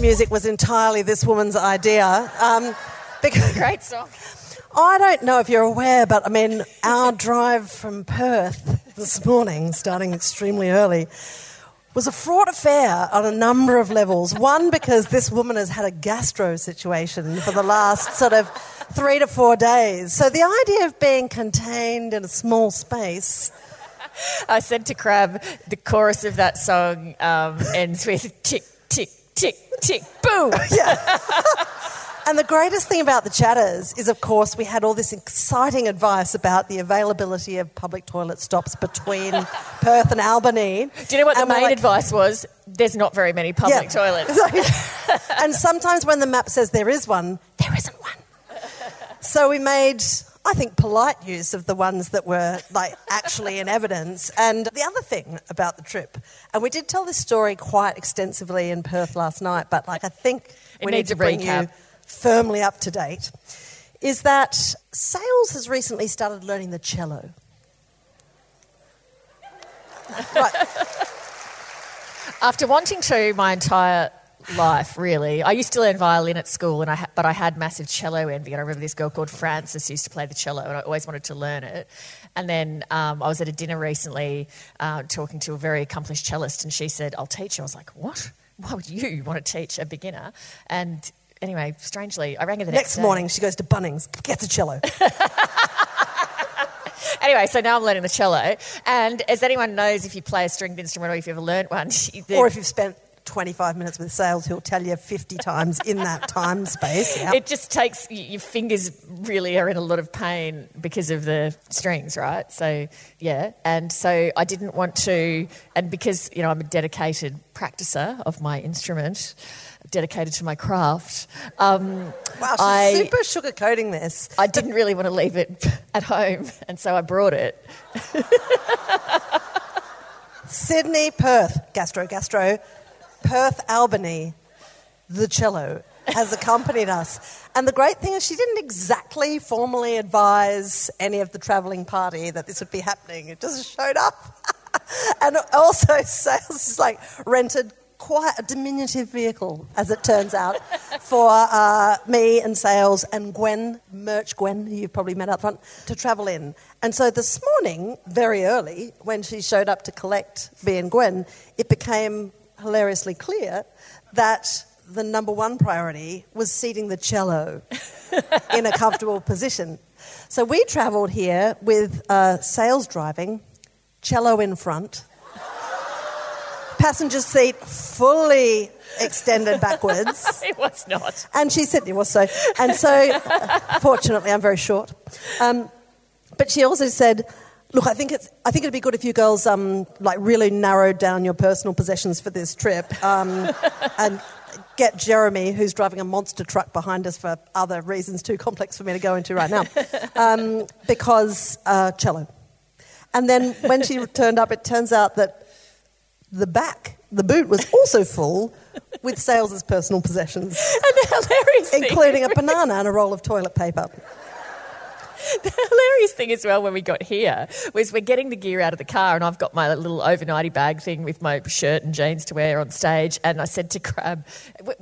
music was entirely this woman's idea. Um, because Great song. I don't know if you're aware, but I mean, our drive from Perth this morning, starting extremely early, was a fraught affair on a number of levels. One, because this woman has had a gastro situation for the last sort of three to four days. So the idea of being contained in a small space. I said to Crabb, the chorus of that song um, ends with tick, tick, tick, boom. Yeah. and the greatest thing about the chatters is, of course, we had all this exciting advice about the availability of public toilet stops between Perth and Albany. Do you know what the And we're main like- advice was? There's not very many public toilets. and sometimes when the map says there is one, there isn't one. So we made, I think, polite use of the ones that were like actually in evidence. And the other thing about the trip, and we did tell this story quite extensively in Perth last night, but like I think It we need to bring recap. you firmly up to date, is that Sales has recently started learning the cello. right. After wanting to my entire life, really, I used to learn violin at school, and I ha- but I had massive cello envy. And I remember this girl called Frances used to play the cello, and I always wanted to learn it. And then um, I was at a dinner recently uh, talking to a very accomplished cellist, and she said, "I'll teach you." I was like, "What? Why would you want to teach a beginner?" And anyway, strangely, I rang her the next, Next morning, she goes to Bunnings, gets a cello. Anyway, so now I'm learning the cello. And as anyone knows, if you play a stringed instrument or if you've ever learnt one, the- or if you've spent 25 minutes with sales, he'll tell you 50 times in that time space. Yeah. It just takes your fingers really are in a lot of pain because of the strings, right? So yeah, and so I didn't want to, and because you know I'm a dedicated practicer of my instrument, dedicated to my craft. Um, wow, she's I super sugarcoating this. I didn't really want to leave it at home, and so I brought it. Sydney, Perth, gastro, gastro, Perth, Albany, the cello has accompanied us. And the great thing is, she didn't exactly formally advise any of the travelling party that this would be happening. It just showed up. and also, sales is like rented quite a diminutive vehicle, as it turns out, for uh, me and sales and Gwen, Merch Gwen, who you've probably met up front, to travel in. And so this morning, very early, when she showed up to collect me and Gwen, it became hilariously clear that the number one priority was seating the cello in a comfortable position. So we travelled here with uh, sales driving, cello in front, passenger seat fully extended backwards. It was not. And she said it was so. And so, fortunately, I'm very short. Um, but she also said, "Look, I think it's. I think it'd be good if you girls, um, like, really narrowed down your personal possessions for this trip, um, and get Jeremy, who's driving a monster truck behind us for other reasons too complex for me to go into right now, um, because uh, cello." And then when she turned up, it turns out that the back, the boot, was also full with Sales's personal possessions, And the hilarious thing, including a banana and a roll of toilet paper. the hilarious thing as well when we got here was we're getting the gear out of the car and I've got my little overnighty bag thing with my shirt and jeans to wear on stage and I said to Crabb,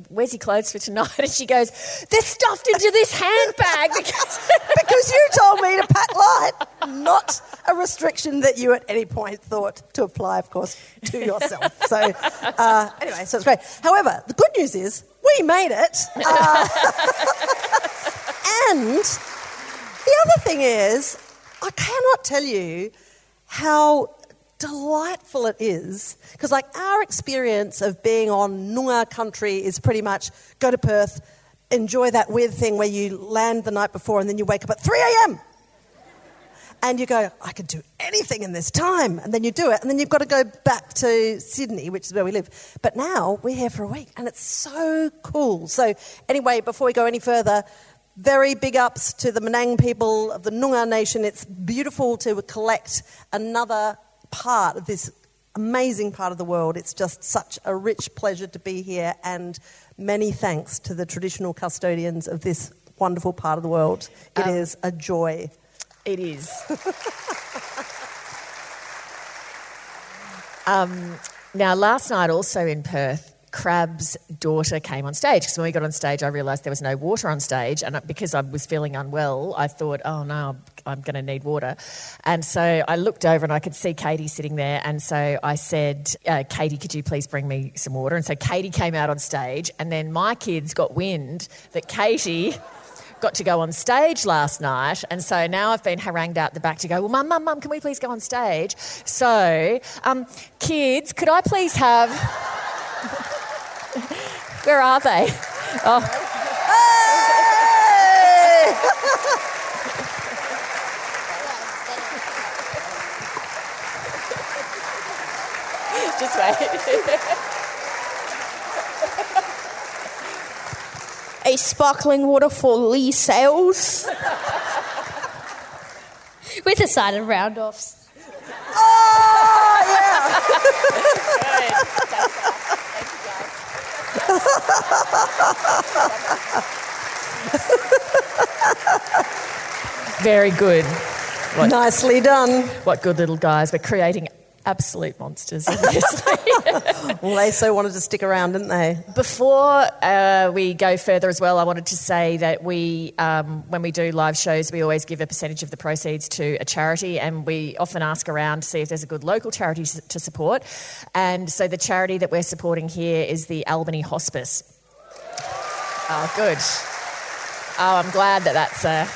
where's your clothes for tonight? And she goes, they're stuffed into this handbag because Because you told me to pack light, not a restriction that you at any point thought to apply, of course, to yourself. So, uh, anyway, so it's great. However, the good news is we made it. Uh, and the other thing is, I cannot tell you how delightful it is because like our experience of being on Noongar country is pretty much go to Perth, enjoy that weird thing where you land the night before and then you wake up at 3 a.m. And you go, I could do anything in this time. And then you do it. And then you've got to go back to Sydney, which is where we live. But now we're here for a week and it's so cool. So, anyway, before we go any further, very big ups to the Menang people of the Noongar Nation. It's beautiful to collect another part of this amazing part of the world. It's just such a rich pleasure to be here. And many thanks to the traditional custodians of this wonderful part of the world. It Um, is a joy. it is. um, now, last night also in Perth, Crabb's daughter came on stage. Because when we got on stage, I realised there was no water on stage, and because I was feeling unwell, I thought, oh no, I'm going to need water. And so I looked over and I could see Katie sitting there, and so I said, uh, Katie, could you please bring me some water? And so Katie came out on stage, and then my kids got wind that Katie got to go on stage last night, and so now I've been harangued out the back to go, Well, mum, mum, mum, can we please go on stage? So, um, kids, could I please have. Where are they? Oh. Just wait. a sparkling water for Leigh Sales. With a side of round offs. Oh, yeah. Very good. What, Nicely done. What good little guys. We're creating absolute monsters, obviously. well, they so wanted to stick around, didn't they? Before uh, we go further as well, I wanted to say that we, um, when we do live shows, we always give a percentage of the proceeds to a charity, and we often ask around to see if there's a good local charity to support. And so the charity that we're supporting here is the Albany Hospice. Oh, good. Oh, I'm glad that that's. Uh,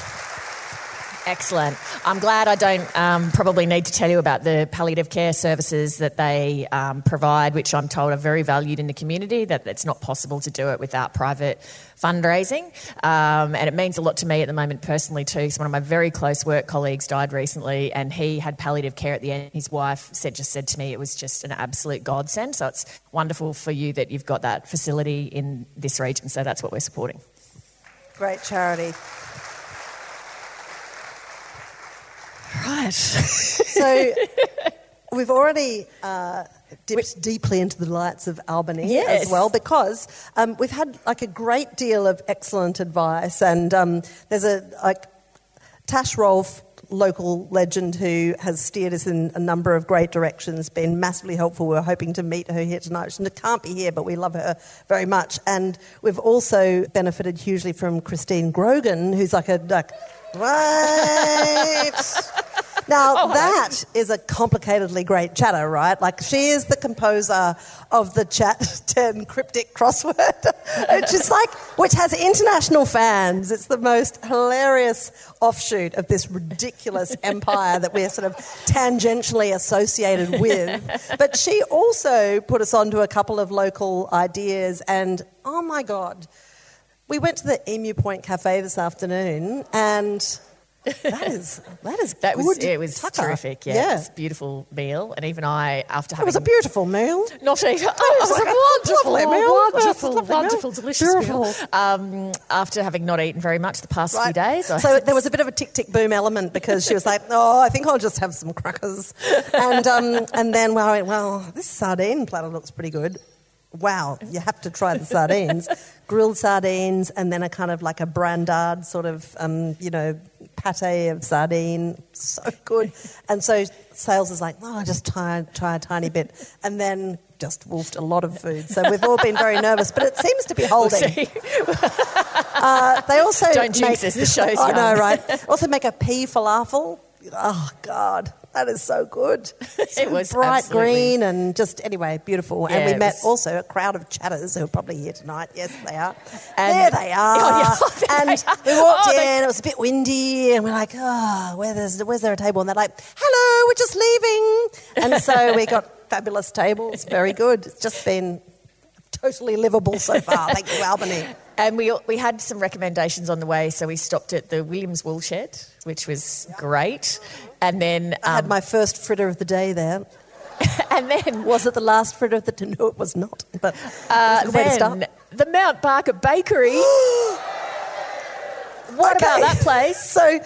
Excellent. I'm glad I don't um, probably need to tell you about the palliative care services that they um, provide, which I'm told are very valued in the community, that it's not possible to do it without private fundraising. Um, and it means a lot to me at the moment personally, too, because one of my very close work colleagues died recently and he had palliative care at the end. His wife said, just said to me it was just an absolute godsend. So it's wonderful for you that you've got that facility in this region. So that's what we're supporting. Great charity. Right. so we've already uh, dipped deeply into the delights of Albany yes. as well because um, we've had like a great deal of excellent advice and um, there's a like Tash Rolfe local legend who has steered us in a number of great directions, been massively helpful. We're hoping to meet her here tonight. She can't be here, but we love her very much. And we've also benefited hugely from Christine Grogan, who's like a like Right. now, oh, that is a complicatedly great chatter, right? Like, she is the composer of the Chat 10 cryptic crossword, which is like, which has international fans. It's the most hilarious offshoot of this ridiculous empire that we're sort of tangentially associated with. But she also put us onto a couple of local ideas, and oh my God we went to the Emu Point Cafe this afternoon, and that is that is that was it was tucker. terrific. Yeah, yeah. It was a beautiful meal, and even I after having it was a beautiful meal. Not even oh, it was a wonderful, meal. wonderful, wonderful, wonderful, delicious beautiful. meal. Um, after having not eaten very much the past right. few days, I so there was a bit of a tick tick boom element because she was like, "Oh, I think I'll just have some crackers," and um, and then well, I went, "Well, this sardine platter looks pretty good." Wow, you have to try the sardines. Grilled sardines, and then a kind of like a brandade sort of, um, you know, pate of sardine. So good. And so sales is like, oh, just try, try a tiny bit. And then just wolfed a lot of food. So we've all been very nervous, but it seems to be holding. We'll uh, they also don't jinx us. The show's I know, right? Also make a pea falafel. Oh God, that is so good. it was bright absolutely. green and just anyway beautiful. Yeah, and we met was... also a crowd of chatters who are probably here tonight. Yes, they are. And there they are. Oh, yeah. and we walked oh, in. They... It was a bit windy, and we're like, oh, where's where's there a table? And they're like, hello, we're just leaving. And so we got fabulous tables. Very good. It's just been totally livable so far. Thank you, Albany. And we, we had some recommendations on the way, so we stopped at the Williams Woolshed, which was great. And then. Um, I had um, my first fritter of the day there. and then. Was it the last fritter of the day? No, it was not. But uh, then the Mount Barker Bakery. what okay. about that place? So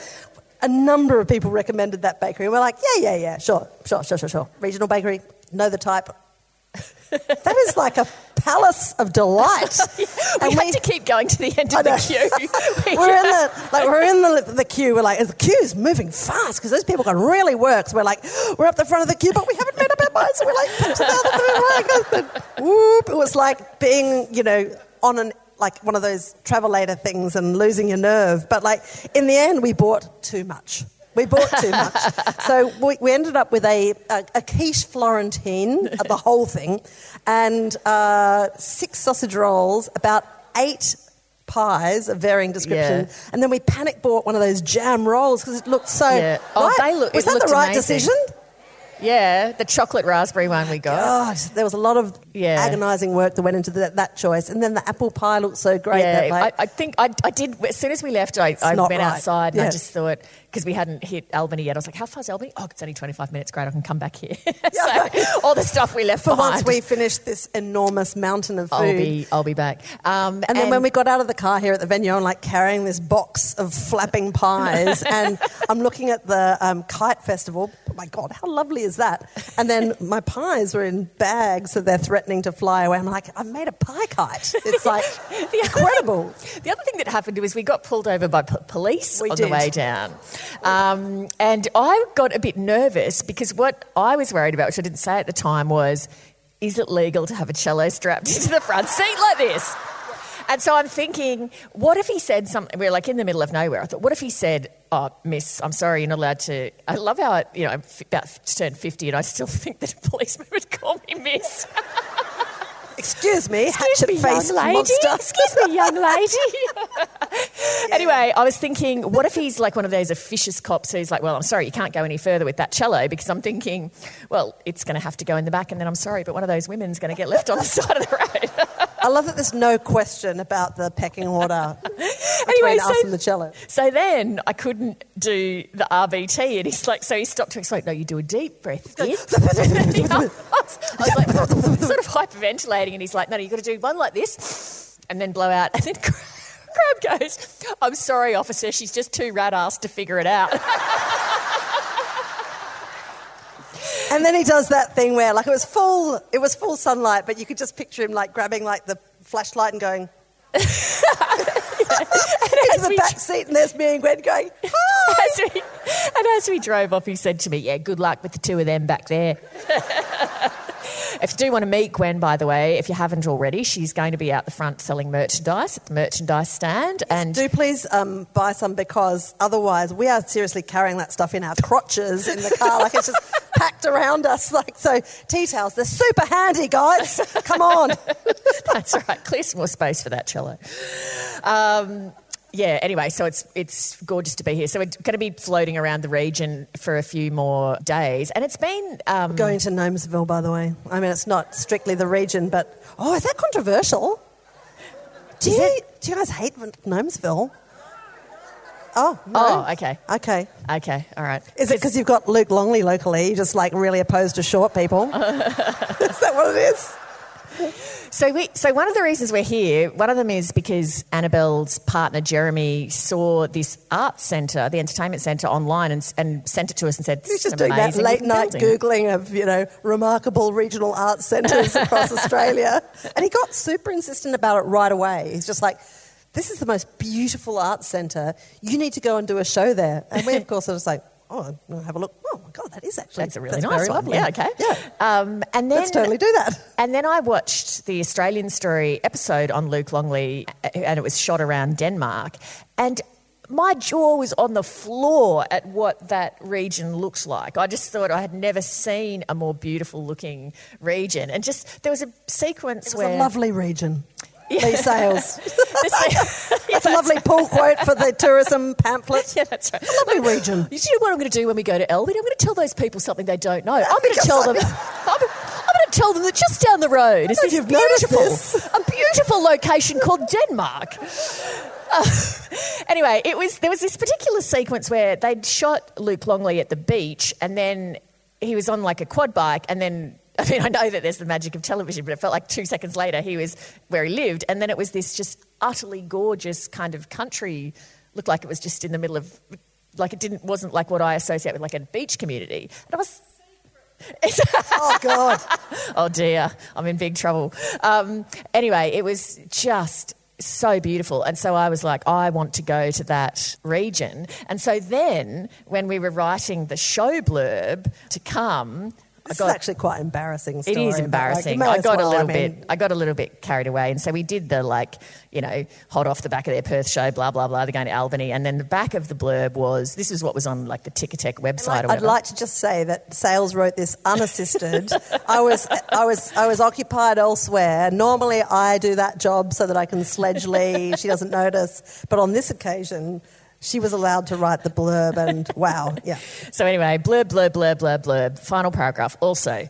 a number of people recommended that bakery. And we're like, yeah, yeah, yeah, sure, sure, sure, sure, sure. Regional bakery, know the type. that is like a palace of delight. we And had we- to keep going to the end of the queue. we're in the like we're in the, the queue. We're like the queue's moving fast because those people can really work. So we're like we're up the front of the queue, but we haven't made up our minds. So we're like the whoop. It was like being you know on an like one of those travelator things and losing your nerve. But like in the end, we bought too much. We bought too much. so we, we ended up with a, a, a quiche Florentine, uh, the whole thing, and uh, six sausage rolls, about eight pies of varying description. Yeah. And then we panic bought one of those jam rolls because it looked so. Yeah. Oh, right. they look- Was that the right amazing. decision? yeah, the chocolate raspberry one we got. God, there was a lot of Yeah. agonising work that went into that, that choice. And then the apple pie looked so great. yeah, I, I think I, I did. As soon as we left, I, I went right. outside and Yeah. I just thought because we hadn't hit Albany yet, I was like, "How far's Albany? Oh, it's only twenty five minutes. Great, I can come back here." so all the stuff we left for behind. once we finished this enormous mountain of food. I'll be I'll be back. Um, And then when we got out of the car here at the venue, I'm like carrying this box of flapping pies, and I'm looking at the um, kite festival. Oh my God, how lovely is that? And then my pies were in bags, so they're threatening to fly away. I'm like, I've made a pie kite. It's like incredible. The other thing that happened was we got pulled over by p- police We on did. the way down. Um, and I got a bit nervous because what I was worried about, which I didn't say at the time, was is it legal to have a cello strapped into the front seat like this? And so I'm thinking, what if he said something? We're like in the middle of nowhere. I thought, what if he said, "Oh, Miss, I'm sorry, you're not allowed to." I love how you know I'm about to turn 50, and I still think that a policeman would call me Miss. Excuse me, Excuse hatchet me, faced young lady. monster. Excuse me, young lady. Anyway, I was thinking, what if he's like one of those officious cops who's like, well, I'm sorry, you can't go any further with that cello because I'm thinking, well, it's going to have to go in the back, and then I'm sorry, but one of those women's going to get left on the side of the road. I love that there's no question about the pecking order between Anyway, us so- and the cello. so then I couldn't do the RBT, and he's like, so he stopped to explain, no, you do a deep breath in. I was like, sort of hyperventilating, and he's like, no, no, you've got to do one like this, and then blow out, and then. Crabb goes, I'm sorry, officer, she's just too rat ass to figure it out. And then he does that thing where, like, it was full, it was full sunlight, but you could just picture him like grabbing like the flashlight and going into the we- back seat, and there's me and Gwen going, "Hi." as we, and as we drove off, he said to me, Yeah, good luck with the two of them back there. If you do want to meet Gwen, by the way, if you haven't already, she's going to be out the front selling merchandise at the merchandise stand. And Do please um, buy some because otherwise we are seriously carrying that stuff in our crotches in the car, like it's just packed around us. Like so, tea towels, they're super handy, guys. Come on. that's right, clear some more space for that cello. Um, yeah, anyway, so it's it's gorgeous to be here. So we're going to be floating around the region for a few more days. And it's been. Um, Going to Gnomesville, by the way. I mean, it's not strictly the region, but oh, is that controversial? Do Is you, it? do you guys hate Gnomesville? Oh, no. Oh, okay. Okay. Okay, all right. Is it because you've got Luke Longley locally, you're just like really opposed to short people? is that what it is? So, we, so one of the reasons we're here, one of them is because Annabel's partner Jeremy saw this art centre, the entertainment centre, online and, and sent it to us and said, He's "This is just doing that late night building." Googling of, you know, remarkable regional art centres across Australia. And he got super insistent about it right away. He's just like, this is the most beautiful art centre. You need to go and do a show there. And we, of course, are just like, oh, I'll have a look. Oh, my God, that is actually That's a really that's nice very one. lovely. Yeah, okay. Yeah. Um, and then Let's totally do that. And then I watched the Australian Story episode on Luke Longley, and it was shot around Denmark. And my jaw was on the floor at what that region looks like. I just thought I had never seen a more beautiful looking region. And just there was a sequence It's where a lovely region. These sales. That's a lovely pull quote for the tourism pamphlet. Yeah, that's right. A Lovely region. You know what I'm going to do when we go to Elwood? I'm going to tell those people something they don't know. I'm going to tell them. I'm, going to tell them that just down the road is this beautiful, this. a beautiful location called Denmark. Uh, anyway, it was there was this particular sequence where they'd shot Luke Longley at the beach, and then he was on like a quad bike, and then. I mean, I know that there's the magic of television, but it felt like two seconds later he was where he lived, and then it was this just utterly gorgeous kind of country. Looked like it was just in the middle of, like it didn't wasn't like what I associate with like a beach community. And I was oh God. oh dear, I'm in big trouble. Um, anyway, it was just so beautiful. And so I was like, I want to go to that region. And so then, when we were writing the show blurb to come, This I is actually quite embarrassing. Story, it is but, like, embarrassing. I got well, a little I mean, bit. I got a little bit carried away, and so we did the like, you know, hot off the back of their Perth show, blah blah blah. They're going to Albany, and then the back of the blurb was this is what was on like the Ticketek website. or I'd like to just say that Sales wrote this unassisted. I was, I was, I was occupied elsewhere. Normally, I do that job so that I can sledge Leigh. She doesn't notice, but on this occasion, she was allowed to write the blurb. And wow, yeah. So anyway, blurb, blurb, blurb, blurb, blurb. Final paragraph. Also,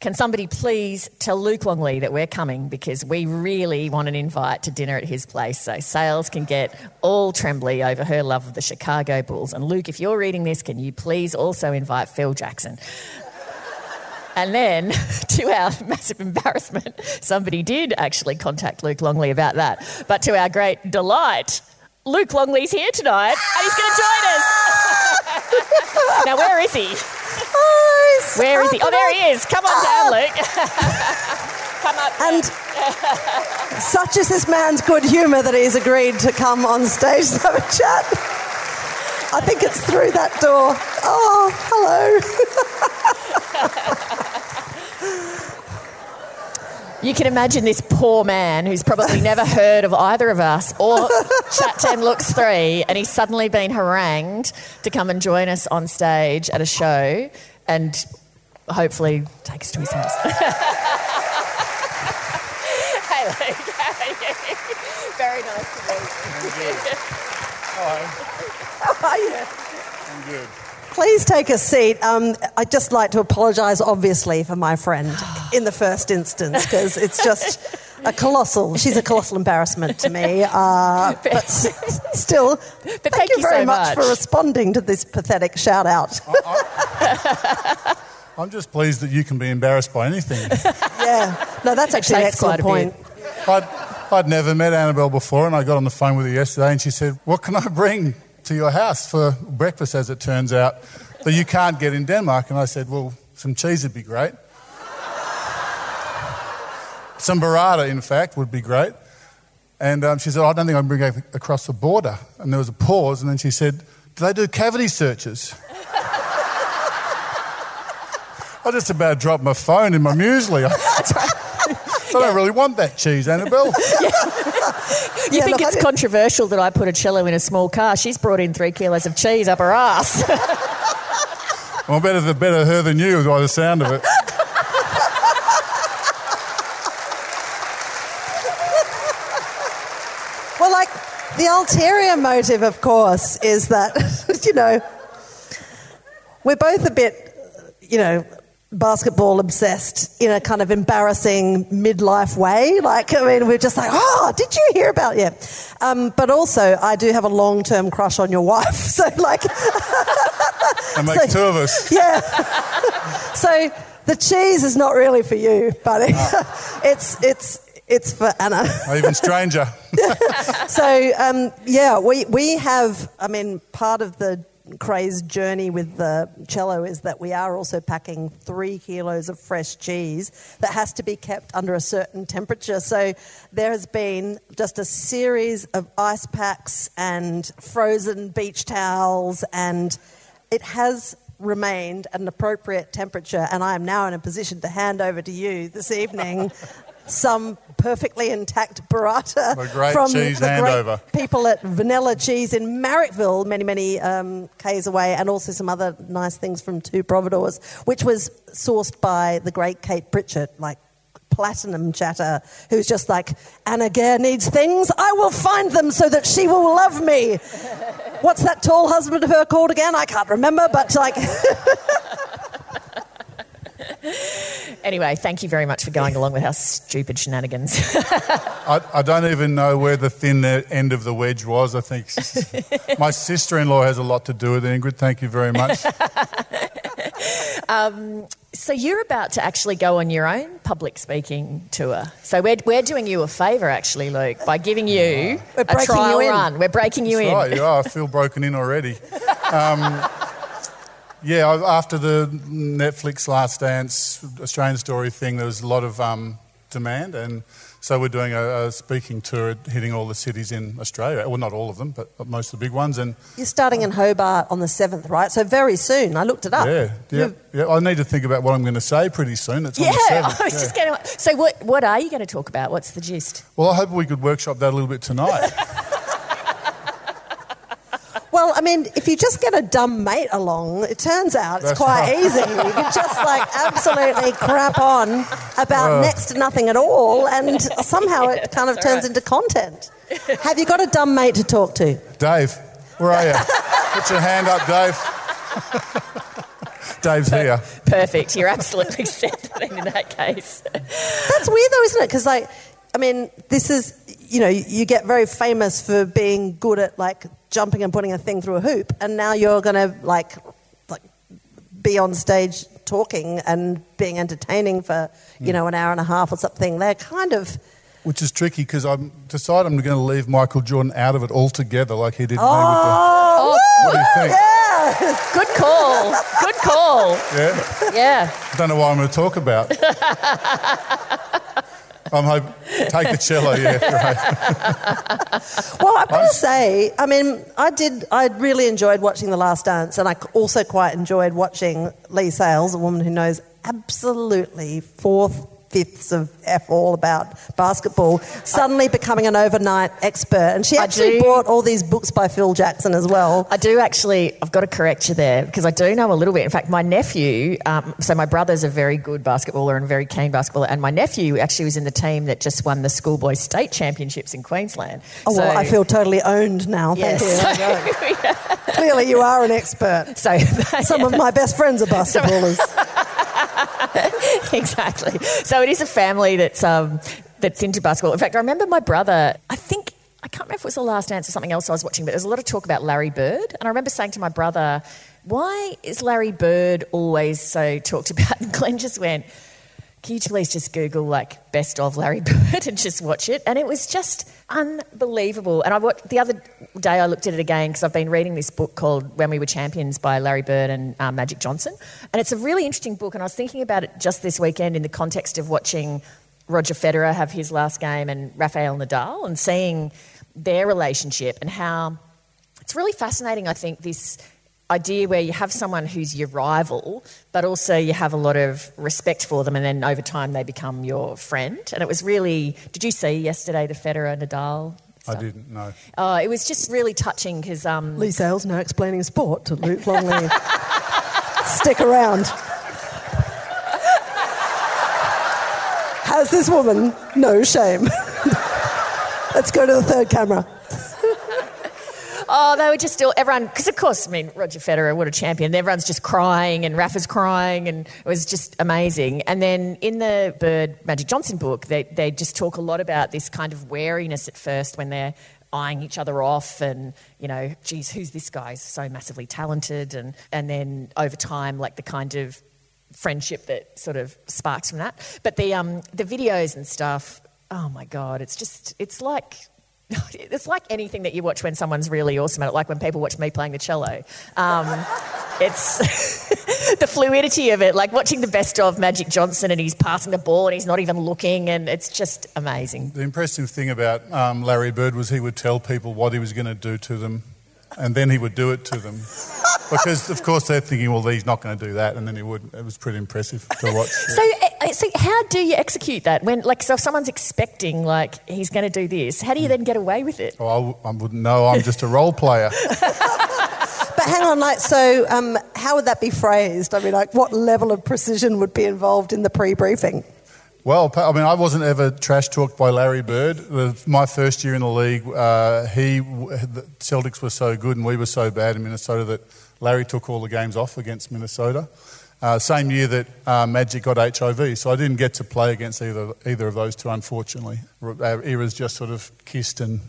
can somebody please tell Luke Longley that we're coming because we really want an invite to dinner at his place so Sales can get all trembly over her love of the Chicago Bulls. And Luke, if you're reading this, can you please also invite Phil Jackson? And then, to our massive embarrassment, somebody did actually contact Luke Longley about that. But to our great delight, Luke Longley's here tonight and he's going to join us. now, where is he? Oh, Where is he? Oh, there he is. Come on down, ah. Luke. come up. And such is this man's good humour that he's agreed to come on stage and have a chat. I think it's through that door. Oh, hello. You can imagine this poor man who's probably never heard of either of us or Chat 10 Looks 3, and he's suddenly been harangued to come and join us on stage at a show and hopefully take us to his house. hey, Luke. How are you? Very nice to meet you. How are you? I'm good. Please take a seat. Um, I'd just like to apologise, obviously, for my friend in the first instance, because it's just a colossal, she's a colossal embarrassment to me. Uh, but s- still, thank, thank you you very so much. much. for responding to this pathetic shout out. I'm just pleased that you can be embarrassed by anything. yeah. No, that's actually an excellent a bit. point. I'd, I'd never met Annabel before, and I got on the phone with her yesterday, and she said, What can I bring to your house for breakfast, as it turns out, that you can't get in Denmark? And I said, Well, some cheese would be great. some burrata, in fact, would be great. And um, she said, I don't think I can bring it across the border. And there was a pause, and then she said, Do they do cavity searches? I just about dropped my phone in my muesli. I don't really want that cheese, Annabel. You Yeah, think look, I it's did- controversial that I put a cello in a small car? She's brought in three kilos of cheese up her ass. well, better, better her than you by the sound of it. Well, like, the ulterior motive, of course, is that, you know, we're both a bit, you know, basketball obsessed in a kind of embarrassing midlife way. Like, I mean, we're just like, oh, did you hear about? Yeah. Um, but also, I do have a long term crush on your wife. So, like, That makes two of us. yeah. so the cheese is not really for you, buddy. it's, it's, it's for Anna. Or even stranger. So um, yeah, we we have. I mean, part of the crazed journey with the cello is that we are also packing three kilos of fresh cheese that has to be kept under a certain temperature. So there has been just a series of ice packs and frozen beach towels, and it has remained an appropriate temperature. And I am now in a position to hand over to you this evening. Some perfectly intact burrata from cheese the great people at Vannella Cheese in Marrickville, many, many um, k's away, and also some other nice things from Two Providores, which was sourced by the great Kate Pritchett, like platinum chatter, who's just like, Anna Gare needs things, I will find them so that she will love me. What's that tall husband of her called again? I can't remember, but like, anyway, thank you very much for going along with our stupid shenanigans. I, I don't even know where the thin end of the wedge was. I think my sister in law has a lot to do with it. Ingrid, thank you very much. so you're about to actually go on your own public speaking tour. So we're, we're doing you a favour, actually, Luke, by giving you We're a breaking trial you run. We're breaking you That's in. right, you are. I feel broken in already. Um, Yeah, after the Netflix Last Dance Australian Story thing, there was a lot of um, demand, and so we're doing a, a speaking tour, hitting all the cities in Australia. Well, not all of them, but most of the big ones. And You're starting in Hobart on the 7th, right? So very soon. I looked it up. yeah, yeah, yeah, I need to think about what I'm going to say pretty soon. It's on Yeah, the I was yeah. just going to. So, what, what are you going to talk about? What's the gist? Well, I hope we could workshop that a little bit tonight. Well, I mean, if you just get a dumb mate along, it turns out it's That's quite right. easy. You can just like absolutely crap on about Uh. next to nothing at all, and somehow it kind of turns into content. Have you got a dumb mate to talk to? Dave, where are you? Put your hand up, Dave. Dave's here. Perfect. You're absolutely set in that case. That's weird though, isn't it? Because like, I mean, this is you know, you get very famous for being good at like jumping and putting a thing through a hoop, and now you're going to like like be on stage talking and being entertaining for you hmm. know an hour and a half or something. They're kind of Which is tricky because I've decided I'm going to leave Michael Jordan out of it altogether, like he did me oh, with the. Oh, What do you think? yeah. Good call. Good call. Yeah, Yeah. I don't know what I'm going to talk about. I'm hope take the cello. Yeah, right. Well, I've got to say, I mean, I did. I really enjoyed watching The Last Dance, and I also quite enjoyed watching Leigh Sales, a woman who knows absolutely fourth fifths of f all about basketball, suddenly becoming an overnight expert. And she actually bought all these books by Phil Jackson as well. I do actually, I've got to correct you there because I do know a little bit. In fact, my nephew, um, so my brother's a very good basketballer and very keen basketballer, and my nephew actually was in the team that just won the schoolboy state championships in Queensland. Oh, well, I feel totally owned now. Thank you. Yes. Clearly, you are an expert. So, Some of my best friends are basketballers. exactly. So it is a family that's um, that's into basketball. In fact, I remember my brother. I think I can't remember if it was the Last Dance or something else I was watching, but there's a lot of talk about Larry Bird, and I remember saying to my brother, "Why is Larry Bird always so talked about?" And Glenn just went. Can you please just Google like best of Larry Bird and just watch it? And it was just unbelievable. And I watched, the other day I looked at it again because I've been reading this book called When We Were Champions by Larry Bird and um, Magic Johnson. And it's a really interesting book. And I was thinking about it just this weekend in the context of watching Roger Federer have his last game and Rafael Nadal and seeing their relationship and how it's really fascinating, I think, this idea where you have someone who's your rival, but also you have a lot of respect for them, and then over time they become your friend. And it was really. Did you see yesterday the Federer Nadal? I didn't know. Oh, it was just really touching because um, Leigh Sales now explaining sport to Luke Longley. Stick around. Has this woman no shame? Let's go to the third camera. Oh, they were just still everyone because of course I mean Roger Federer, what a champion! Everyone's just crying and Rafa's crying, and it was just amazing. And then in the Bird Magic Johnson book, they they just talk a lot about this kind of wariness at first when they're eyeing each other off, and you know, geez, who's this guy? He's so massively talented, and and then over time, like the kind of friendship that sort of sparks from that. But the um the videos and stuff, oh my god, it's just it's like it's like anything that you watch when someone's really awesome at it, like when people watch me playing the cello. Um, it's the fluidity of it, like watching the best of Magic Johnson and he's passing the ball and he's not even looking, and it's just amazing. The impressive thing about um, Larry Bird was he would tell people what he was going to do to them, and then he would do it to them. Because, of course, they're thinking, well, he's not going to do that, and then he would. It was pretty impressive to watch. So, so how do you execute that when, like, so if someone's expecting, like, he's going to do this, how do you then get away with it? Oh, I, w- I wouldn't know. I'm just a role player. But hang on, like, so um, how would that be phrased? I mean, like, what level of precision would be involved in the pre briefing? Well, I mean, I wasn't ever trash talked by Larry Bird. The, my first year in the league, uh, he, the Celtics were so good and we were so bad in Minnesota that Larry took all the games off against Minnesota. Uh, same year that uh, Magic got HIV, so I didn't get to play against either either of those two, unfortunately. Our eras just sort of kissed and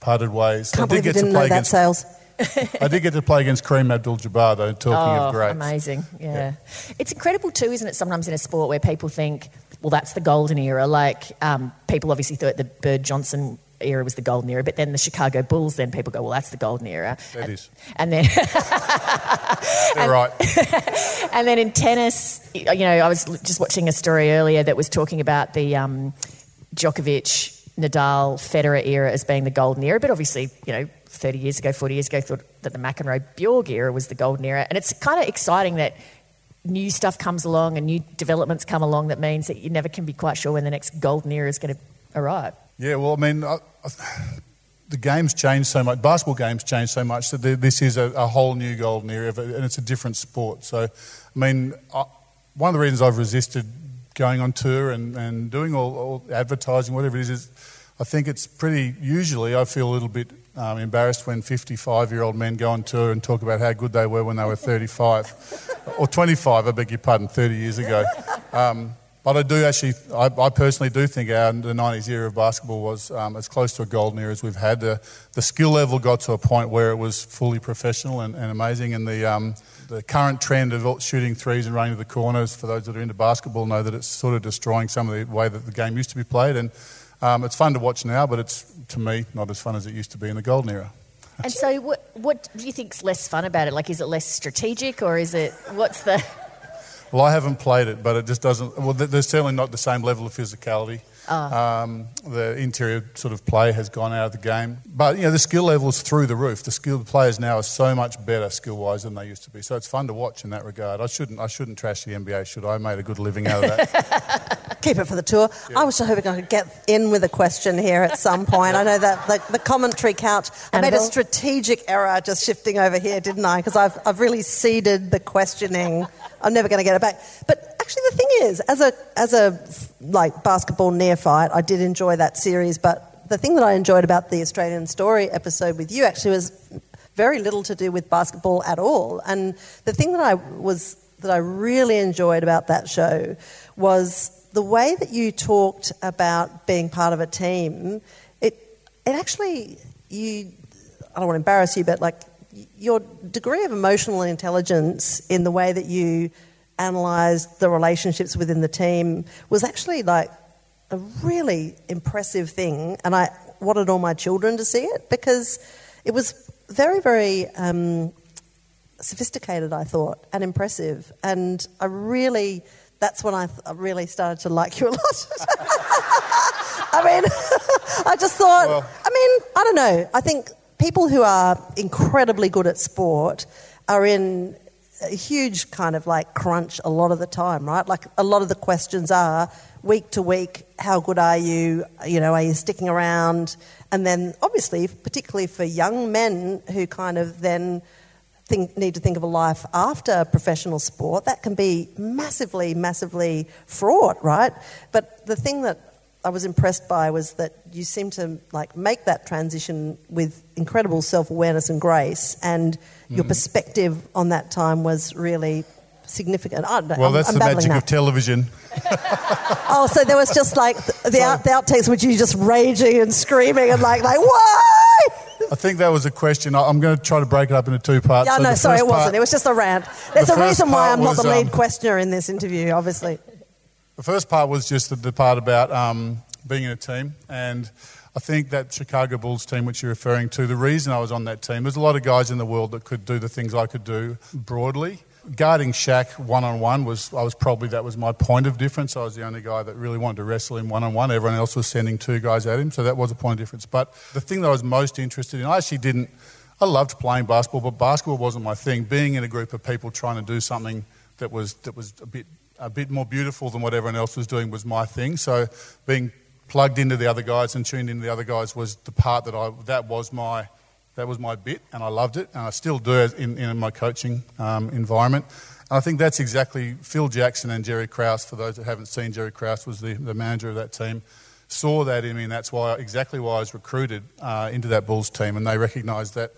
parted ways. Can't I did get to play that, against. Sales. I did get to play against Kareem Abdul-Jabbar, though. Talking oh, of greats, amazing. Yeah. It's incredible too, isn't it, sometimes in a sport where people think, well, that's the golden era. Like, um, people obviously thought the Bird Johnson era was the golden era, but then the Chicago Bulls, then people go, well, that's the golden era. That and, is. And then, They're right. and then in tennis, you know, I was just watching a story earlier that was talking about the um, Djokovic, Nadal, Federer era as being the golden era, but obviously, you know, 30 years ago, 40 years ago, thought that the McEnroe Borg era was the golden era. And it's kind of exciting that new stuff comes along and new developments come along that means that you never can be quite sure when the next golden era is going to arrive. Yeah, well, I mean, I, I, the game's changed so much. Basketball games changed so much that this is a, a, whole new golden era, and it's a different sport. So, I mean, I, one of the reasons I've resisted going on tour and, and doing all, all advertising, whatever it is, is I think it's pretty. Usually, I feel a little bit um, embarrassed when 55 year old men go on tour and talk about how good they were when they were 35 or 25, I beg your pardon, 30 years ago. Um, but I do actually, I, I, personally do think our the 90s era of basketball was um, as close to a golden era as we've had. The, the, skill level got to a point where it was fully professional and, and amazing, and the um, the current trend of shooting threes and running to the corners, for those that are into basketball, know that it's sort of destroying some of the way that the game used to be played. And um, it's fun to watch now, but it's, to me, not as fun as it used to be in the golden era. And so, what, what do you think's less fun about it? Like, is it less strategic, or is it what's the? Well, I haven't played it, but it just doesn't. Well, there's certainly not the same level of physicality. Oh. Um, the interior sort of play has gone out of the game. But, you know, the skill level is through the roof. The skilled players now are so much better skill wise than they used to be. So it's fun to watch in that regard. I shouldn't, I shouldn't trash the NBA, should I? I made a good living out of that. Keep it for the tour. Yeah. I was just hoping I could get in with a question here at some point. I know that the, the commentary couch, I made a strategic error just shifting over here, didn't I? Because I've, I've really ceded the questioning. I'm never going to get it back. But actually, the thing is, as a as a like basketball neophyte, I did enjoy that series. But the thing that I enjoyed about the Australian Story episode with you actually was very little to do with basketball at all. And the thing that I was that I really enjoyed about that show was the way that you talked about being part of a team. It it actually you I don't want to embarrass you, but like your degree of emotional intelligence in the way that you analysed the relationships within the team was actually like a really impressive thing. And I wanted all my children to see it because it was very, very um, sophisticated, I thought, and impressive. And I really, that's when I, th- I really started to like you a lot. I mean, I just thought, well, I mean, I don't know. I think people who are incredibly good at sport are in a huge kind of like crunch a lot of the time, right? Like a lot of the questions are week to week, how good are you? You know, are you sticking around? And then obviously, particularly for young men who kind of then think, need to think of a life after professional sport, that can be massively, massively fraught, right? But the thing that I was impressed by was that you seem to like make that transition with incredible self-awareness and grace, and your mm. perspective on that time was really significant. well, I'm, that's I'm the magic that. of television. oh, so there was just like the, the, out, the outtakes, which you just raging and screaming and like, like why? I think that was a question. I'm going to try to break it up into two parts. Yeah, so no, sorry, it wasn't. it was just a rant. There's the a reason why I'm was, not the lead um, questioner in this interview, obviously. The first part was just the, part about um, being in a team, and I think that Chicago Bulls team, which you're referring to, the reason I was on that team, there's a lot of guys in the world that could do the things I could do broadly. Guarding Shaq one on one was, I was probably, that was my point of difference. I was the only guy that really wanted to wrestle him one on one. Everyone else was sending two guys at him, so that was a point of difference. But the thing that I was most interested in, I actually didn't, I loved playing basketball, but basketball wasn't my thing. Being in a group of people trying to do something that was, that was a bit a bit more beautiful than what everyone else was doing was my thing. So being plugged into the other guys and tuned into the other guys was the part that I that was my that was my bit, and I loved it, and I still do in, in my coaching um, environment. And I think that's exactly Phil Jackson and Jerry Krause. For those that haven't seen, Jerry Krause was the, the manager of that team. Saw that in me, and that's why exactly why I was recruited uh, into that Bulls team, and they recognised that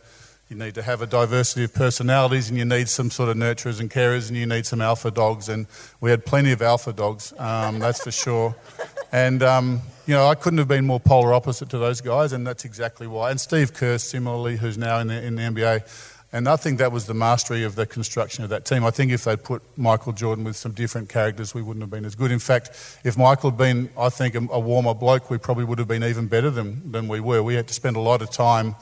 you need to have a diversity of personalities and you need some sort of nurturers and carers and you need some alpha dogs. And we had plenty of alpha dogs, um, that's for sure. And, um, you know, I couldn't have been more polar opposite to those guys, and that's exactly why. And Steve Kerr, similarly, who's now in the, in the NBA, And I think that was the mastery of the construction of that team. I think if they'd put Michael Jordan with some different characters, we wouldn't have been as good. In fact, if Michael had been, I think, a, a warmer bloke, we probably would have been even better than, than we were. We had to spend a lot of time,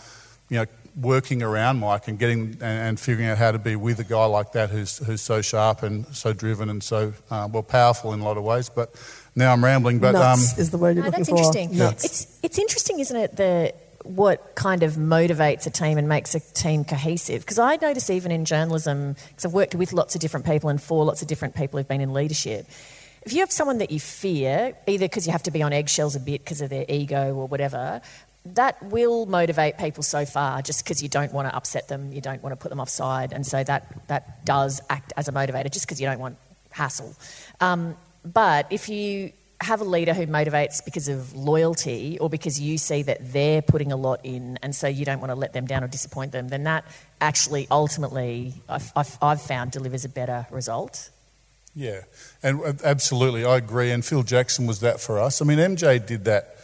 you know, working around Mike and getting and, and figuring out how to be with a guy like that who's, who's so sharp and so driven and so, uh, well, powerful in a lot of ways. But now I'm rambling. But Nuts um, is the word you're No, looking that's for. interesting. Nuts. It's it's interesting, isn't it? The what kind of motivates a team and makes a team cohesive? Because I notice even in journalism, because I've worked with lots of different people and for lots of different people who've been in leadership. If you have someone that you fear, either because you have to be on eggshells a bit because of their ego or whatever, that will motivate people so far just because you don't want to upset them, you don't want to put them offside, and so that, that does act as a motivator just because you don't want hassle. Um, but if you have a leader who motivates because of loyalty or because you see that they're putting a lot in and so you don't want to let them down or disappoint them, then that actually ultimately, I've, I've, I've found, delivers a better result. Yeah, and absolutely, I agree. And Phil Jackson was that for us. I mean, MJ did that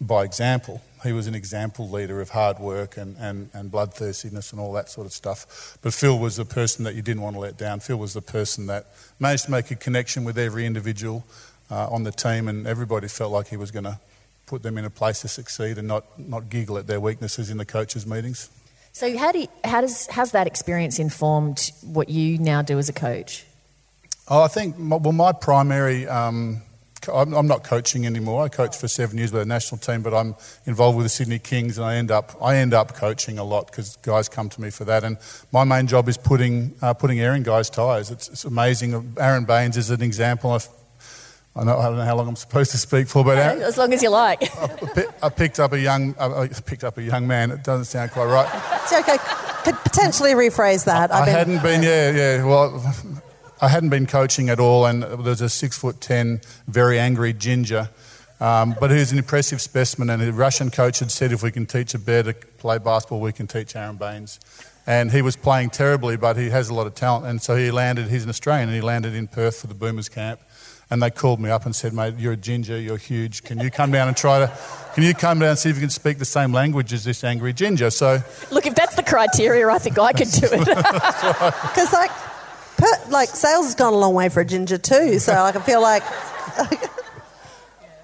by example. He was an example leader of hard work and, and, and bloodthirstiness and all that sort of stuff. But Phil was the person that you didn't want to let down. Phil was the person that managed to make a connection with every individual uh, on the team, and everybody felt like he was going to put them in a place to succeed and not, not giggle at their weaknesses in the coaches' meetings. So, how, do you, how does how's that experience informed what you now do as a coach? Oh, I think, well, my primary, um, I'm, I'm not coaching anymore. I coached for seven years with the national team, but I'm involved with the Sydney Kings, and I end up, I end up coaching a lot because guys come to me for that. And my main job is putting, uh, putting air in guys' tyres. It's, it's amazing. Aron Baynes is an example. I've, I, know, I don't know how long I'm supposed to speak for, but Aron, As long as you like. I, I picked up a young, I I picked up a young man. It doesn't sound quite right. It's okay. Could potentially rephrase that. I I've been- hadn't been, yeah, yeah. Well, I hadn't been coaching at all, and there's a six foot ten, very angry ginger. Um, but he was an impressive specimen, and the Russian coach had said if we can teach a bear to play basketball, we can teach Aron Baynes. And he was playing terribly, but he has a lot of talent. And so he landed, he's an Australian, and he landed in Perth for the Boomers camp. And they called me up and said, mate, you're a ginger, you're huge. Can you come down and try to, can you come down and see if you can speak the same language as this angry ginger? So Look, if that's the criteria, I think I could do it. Because like, per, like sales has gone a long way for a ginger too. So like, I feel like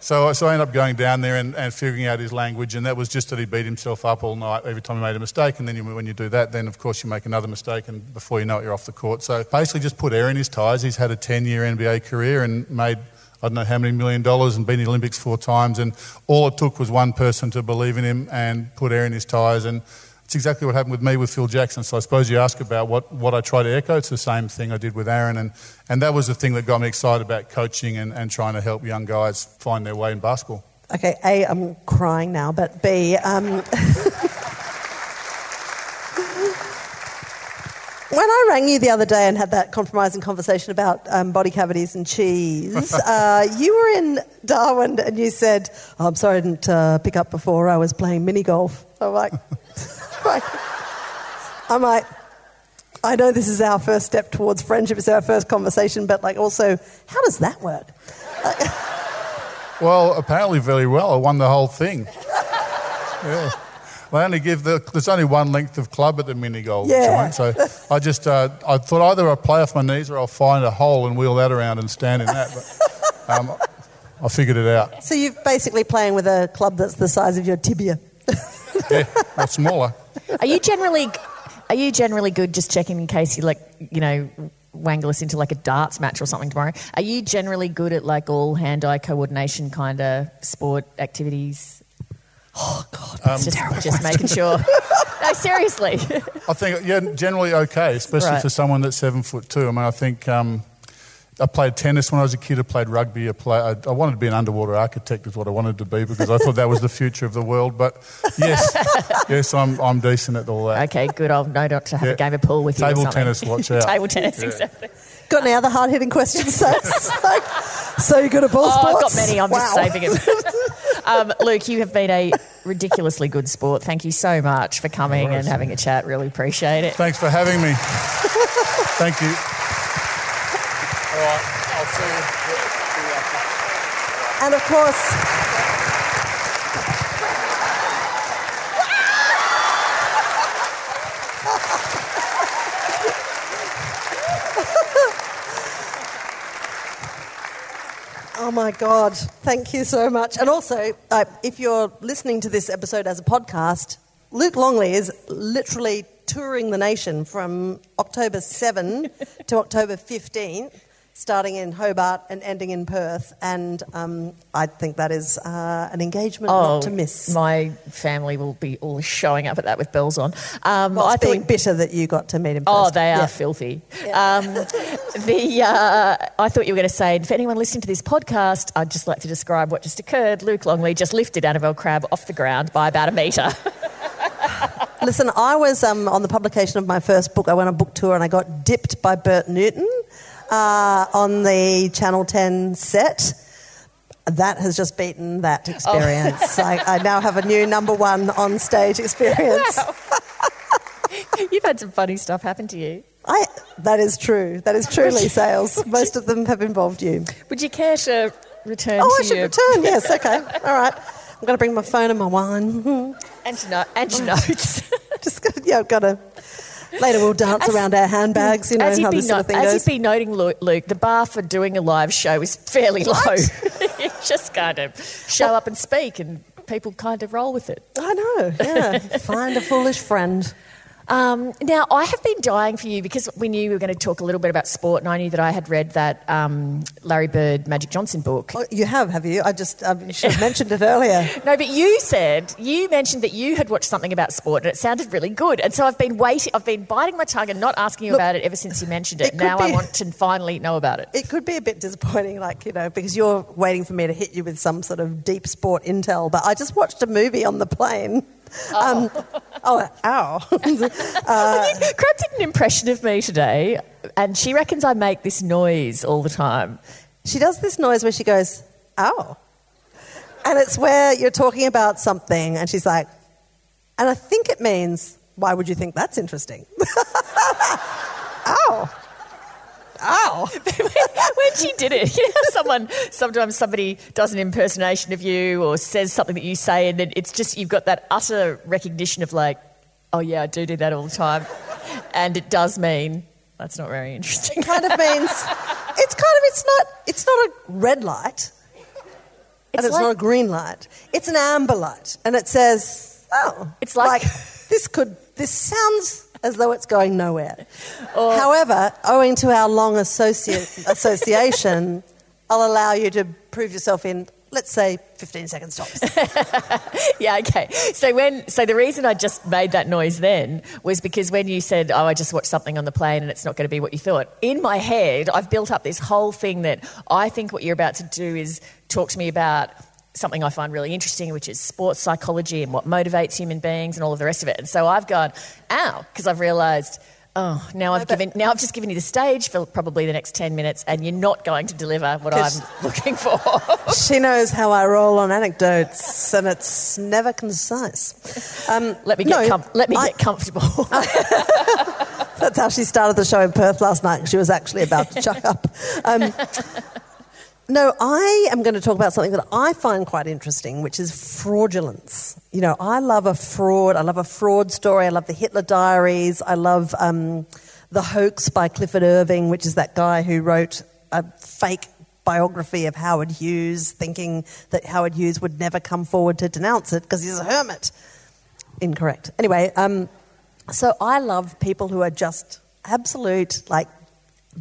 So, so I ended up going down there and, and figuring out his language, and that was just that he beat himself up all night every time he made a mistake. And then you, when you do that, then of course you make another mistake, and before you know it, you're off the court. So basically, just put air in his tyres. He's had a 10 year NBA career and made I don't know how many million dollars and been in the Olympics four times. And all it took was one person to believe in him and put air in his tyres. And it's exactly what happened with me with Phil Jackson. So I suppose you ask about what, what I try to echo. It's the same thing I did with Aron. And, and that was the thing that got me excited about coaching and, and trying to help young guys find their way in basketball. okay, a I'm crying now, but b um, When I rang you the other day and had that compromising conversation about um, body cavities and cheese, uh, you were in Darwin and you said, oh, I'm sorry I didn't uh, pick up before, I was playing mini golf. I'm like, right. I'm like, I know this is our first step towards friendship, it's our first conversation, but like also, how does that work? Well, apparently very well. I won the whole thing. Yeah. I only give the, there's only one length of club at the mini golf Yeah. joint, so I just uh, I thought either I'll play off my knees or I'll find a hole and wheel that around and stand in that. But um, I figured it out. So you're basically playing with a club that's the size of your tibia. Yeah, or smaller. Are you generally are you generally good just checking in case you like you know wangle us into like a darts match or something tomorrow? Are you generally good at like all hand-eye coordination kind of sport activities? Oh God, that's just, just making sure. no, seriously. I think yeah, generally okay, especially Right. for someone that's seven foot two. I mean, I think um, I played tennis when I was a kid. I played rugby. I, play, I, I wanted to be an underwater architect, is what I wanted to be because I thought that was the future of the world. But yes, yes, I'm I'm decent at all that. okay, good. I'll know not to have Yeah. a game of pool with you. Table tennis, watch out. Table tennis, Yeah. exactly. Got any other hard hitting questions, Sax? like, so you're good at ball Oh, sports? I've got many. I'm just saving it. um, Luke, you have been a ridiculously good sport. Thank you so much for coming and having a chat. Really appreciate it. Thanks for having me. Thank you. And of course, Oh my God. Thank you so much. And also, uh, if you're listening to this episode as a podcast, Luke Longley is literally touring the nation from October 7 to October 15 starting in Hobart and ending in Perth. And um, I think that is uh, an engagement not to miss. Oh, My family will be all showing up at that with bells on. Um, Well, I it's being thought. bitter that you got to meet him. Oh, first. they are Yeah. filthy. Um, the uh, I thought you were going to say, for anyone listening to this podcast, I'd just like to describe what just occurred. Luke Longley just lifted Annabel Crabb off the ground by about a metre. Listen, I was um, on the publication of my first book. I went on a book tour and I got dipped by Bert Newton uh, on the Channel 10 set. That has just beaten that experience. I, I now have a new number one on stage experience. You've had some funny stuff happen to you. I, that is true. That is truly sales. Most of them have involved you. Would you care to return Oh, to I should return. Yes, okay. All right. I'm going to bring my phone and my wine. and your, no- and notes? Just got, yeah, I've got to. Later we'll dance As- around our handbags. You know as how you've been, sort of thing as goes. you've been noting, Luke, the bar for doing a live show is fairly low. you just kind of show up and speak, and people kind of roll with it. I know. Yeah. Find a foolish friend. Um, now, I have been dying for you because we knew we were going to talk a little bit about sport, and I knew that I had read that um, Larry Bird Magic Johnson book. Oh, you have, have you? I just I should have mentioned it earlier. No, but you said you mentioned that you had watched something about sport, and it sounded really good. And so I've been waiting, I've been biting my tongue and not asking you Look, about it ever since you mentioned it it. now I want to finally know about it. It could be a bit disappointing, like, you know, because you're waiting for me to hit you with some sort of deep sport intel, but I just watched a movie on the plane. Um, oh, ow. Crabb did an impression of me today, and she reckons I make this noise all the time. she does this noise where she goes, ow. And it's where you're talking about something, and she's like, and I think it means, why would you think that's interesting? ow. Ow. Oh. when she did it, you know, someone sometimes somebody does an impersonation of you or says something that you say, and then it's just you've got that utter recognition of like, oh yeah, I do do that all the time, and it does mean that's not very interesting. kind of means it's kind of it's not it's not a red light and It's it's like- not a green light. It's an amber light, and it says, "Oh, It's like- this could this sounds as though it's going nowhere." However, owing to our long associ- association, I'll allow you to prove yourself in, let's say, fifteen seconds tops. yeah, okay. So when so the reason I just made that noise then was because when you said, "Oh, I just watched something on the plane and it's not going to be what you thought," in my head I've built up this whole thing that I think what you're about to do is talk to me about something I find really interesting, which is sports psychology and what motivates human beings and all of the rest of it. And so I've gone, "Ow," because I've realised. Oh, now I've given. Now I've just given you the stage for probably the next ten minutes, and you're not going to deliver what I'm looking for. she knows how I roll on anecdotes, and it's never concise. Um, let me get. no, com- let me I- get comfortable. That's how she started the show in Perth last night. She was actually about to chuck up. Um, no, I am going to talk about something that I find quite interesting, which is fraudulence. You know, I love a fraud. I love a fraud story. I love the Hitler Diaries. I love um, The Hoax by Clifford Irving, which is that guy who wrote a fake biography of Howard Hughes, thinking that Howard Hughes would never come forward to denounce it because he's a hermit. Incorrect. Anyway, um, so I love people who are just absolute, like,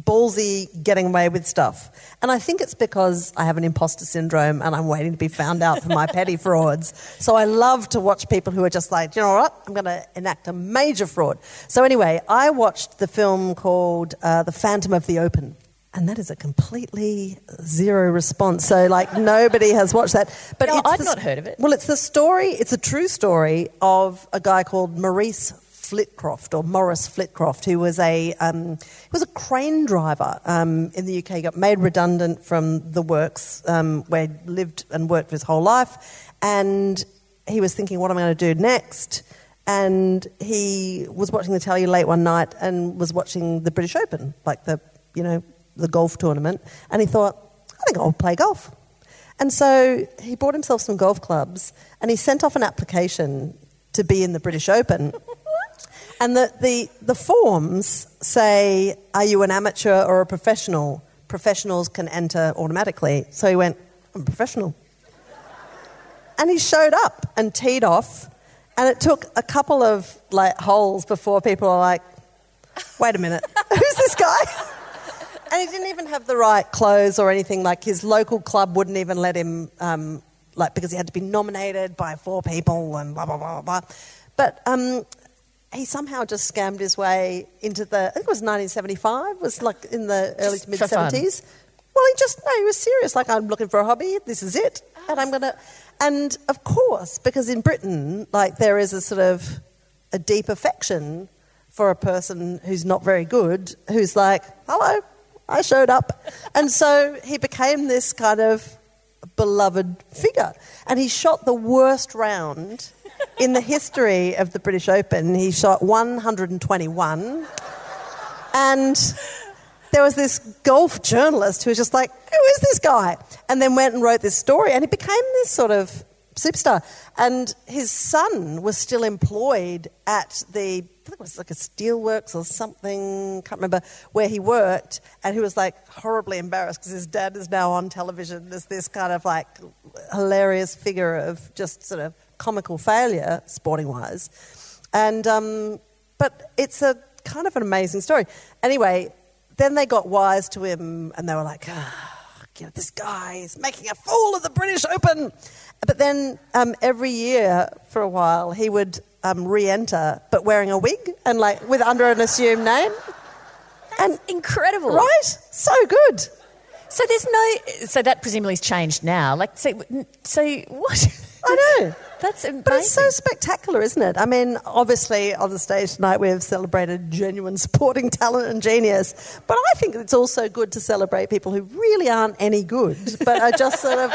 ballsy getting away with stuff. And I think it's because I have an imposter syndrome and I'm waiting to be found out for my petty frauds. So I love to watch people who are just like, you know what, I'm going to enact a major fraud. So anyway, I watched the film called uh, The Phantom of the Open. And that is a completely zero response. So, like, nobody has watched that. But No, the- not heard of it. Well, it's the story, it's a true story of a guy called Maurice Flitcroft or Morris Flitcroft, who was a um, was a crane driver um, in the UK. Got made redundant from the works um, where he lived and worked his whole life, and he was thinking, "What am I going to do next?" And he was watching the telly late one night and was watching the British Open, like the you know the golf tournament, and he thought, "I think I'll play golf." And so he bought himself some golf clubs and he sent off an application to be in the British Open. And the, the, the forms say, Are you an amateur or a professional? Professionals can enter automatically. So he went, I'm a professional. And he showed up and teed off, and it took a couple of like holes before people are like, wait a minute, who's this guy? And he didn't even have the right clothes or anything. Like his local club wouldn't even let him, um, like because he had to be nominated by four people and blah blah blah blah. But um, he somehow just scammed his way into the. I think it was 1975. Was like in the early to mid for fun. 70s. Well, he just no, he was serious. Like I'm looking for a hobby. This is it, and I'm gonna. And of course, because in Britain, like there is a sort of a deep affection for a person who's not very good, who's like, hello, I showed up. And so he became this kind of beloved figure. And he shot the worst round in the history of the British Open. He shot 121. And there was this golf journalist who was just like, who is this guy? And then went and wrote this story. And he became this sort of superstar. And his son was still employed at the, I think it was like a steelworks or something, can't remember, where he worked. And he was like horribly embarrassed because his dad is now on television as this kind of like hilarious figure of just sort of comical failure, sporting wise. And, um, but it's a kind of an amazing story. Anyway, then they got wise to him and they were like, ah, you know, this guy is making a fool of the British Open. But then um, every year for a while, he would um, re-enter, but wearing a wig and like with under an assumed name. And incredible. Right? So good. So there's no. So that presumably has changed now. Like, so, so what? I know. That's amazing. But it's so spectacular, isn't it? I mean, obviously, on the stage tonight, we have celebrated genuine sporting talent and genius. But I think it's also good to celebrate people who really aren't any good, but are just sort of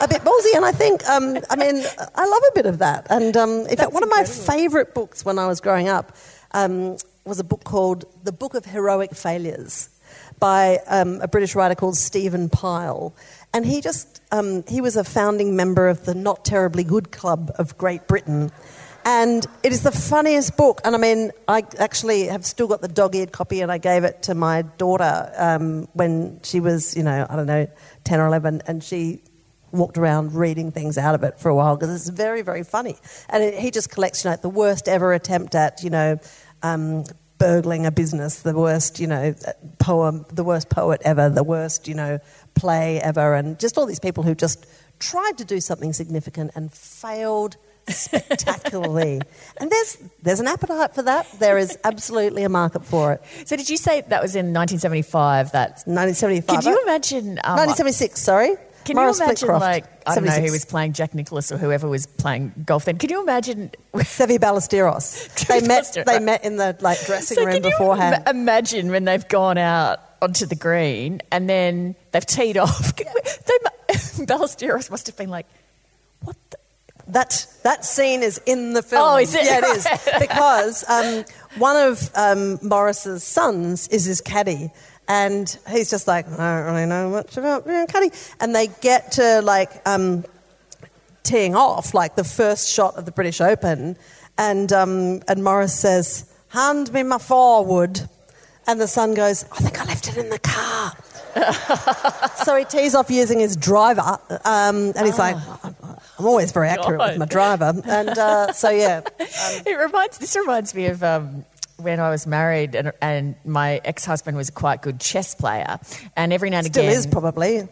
a bit ballsy. And I think, um, I mean, I love a bit of that. And um, in fact, one of my favourite books when I was growing up um, was a book called The Book of Heroic Failures by um, a British writer called Stephen Pyle. And he just, um, he was a founding member of the Not Terribly Good Club of Great Britain. And it is the funniest book. And I mean, I actually have still got the dog eared copy, and I gave it to my daughter um, when she was, you know, I don't know, 10 or 11, and she walked around reading things out of it for a while because it's very, very funny. And it, he just collects, you know, the worst ever attempt at, you know, um, burgling a business, the worst, you know, poem, the worst poet ever, the worst, you know, play ever, and just all these people who just tried to do something significant and failed spectacularly. and there's there's an appetite for that. There is absolutely a market for it. So did you say that was in 1975? That 1975. Can you imagine? Um, 1976. Sorry. Can Morris you imagine, Flitcroft, like, I don't know who was playing Jack Nicklaus or whoever was playing golf then? Can you imagine? Seve Ballesteros. They met. They met in the like dressing So room can you beforehand. im- imagine when they've gone out onto the green and then they've teed off? they, mu- Ballesteros must have been like, what the? That that scene is in the film. Oh, is it? Yeah, it is because um, one of um, Morris's sons is his caddy, and he's just like, I don't really know much about being a caddy, and they get to like um, teeing off, like the first shot of the British Open, and um, and Morris says, "Hand me my forward," and the son goes, "I think I left it in the car." so he tees off using his driver, um, and he's like, "I'm always very accurate with my driver," and uh, so yeah, It reminds. This reminds me of. Um, when I was married and, and my ex-husband was a quite good chess player, and every now and still again, is probably.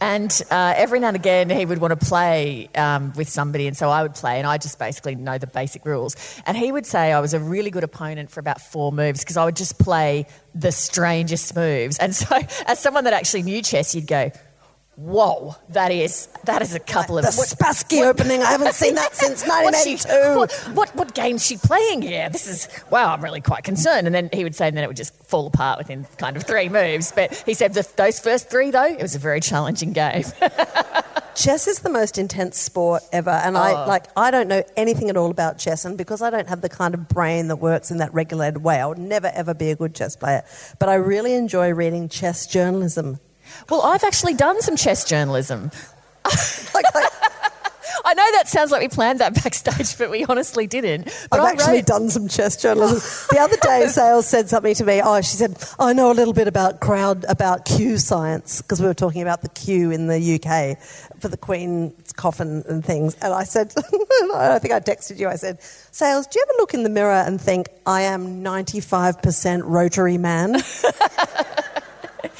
And uh, every now and again, he would want to play um, with somebody, and so I would play, and I just basically know the basic rules. And he would say I was a really good opponent for about four moves because I would just play the strangest moves. And so, as someone that actually knew chess, you'd go, "Whoa, that is that is a couple of The Spassky opening, I haven't seen that since What's she, 1982. what, what what game's she playing here? This is wow. I'm really quite concerned. And then he would say, and then it would just fall apart within kind of three moves. But he said the, those first three though, it was a very challenging game. Chess is the most intense sport ever, and Oh. I like I don't know anything at all about chess, and because I don't have the kind of brain that works in that regulated way, I would never ever be a good chess player. But I really enjoy reading chess journalism. Well, I've actually done some chess journalism. Like, like, I know that sounds like we planned that backstage, but we honestly didn't. But I've I actually wrote- done some chess journalism. the other day, Sales said something to me. Oh, she said, I know a little bit about crowd, about queue science, because we were talking about the queue in the UK for the Queen's coffin and things. And I said, I think I texted you, I said, Sales, do you ever look in the mirror and think, I am 95% rotary man?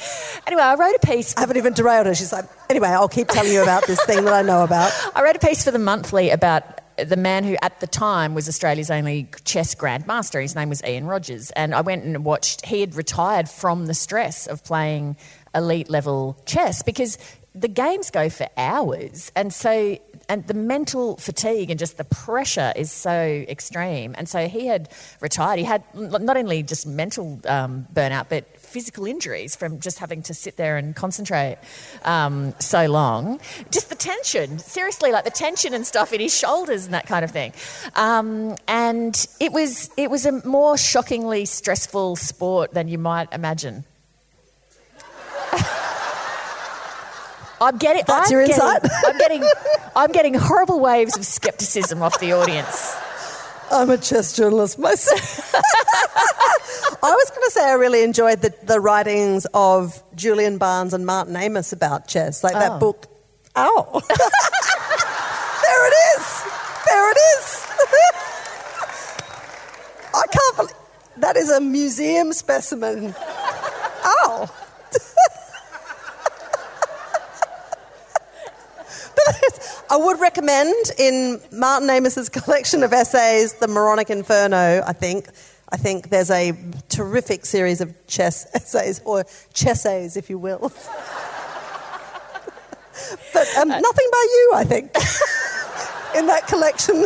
Anyway, I wrote a piece. I haven't even derailed her. She's like, anyway, I'll keep telling you about this thing that I know about. I wrote a piece for the monthly about the man who at the time was Australia's only chess grandmaster. His name was Ian Rogers. And I went and watched, he had retired from the stress of playing elite level chess because the games go for hours. And so, and the mental fatigue and just the pressure is so extreme. And so he had retired. He had not only just mental um, burnout, but physical injuries from just having to sit there and concentrate um, so long. Just the tension, seriously, like the tension and stuff in his shoulders and that kind of thing. Um, and it was it was a more shockingly stressful sport than you might imagine. I'm getting. That's I'm your getting, insight? I'm getting. I'm getting horrible waves of skepticism off the audience. I'm a chess journalist myself. I was going to say I really enjoyed the, the writings of Julian Barnes and Martin Amis about chess, like Oh. that book. Ow. there it is. There it is. I can't believe that is a museum specimen. Ow. I would recommend in Martin Amis's collection of essays, The Moronic Inferno, I think. I think there's a terrific series of chess essays, or chessays, if you will. but um, nothing by you, I think, in that collection.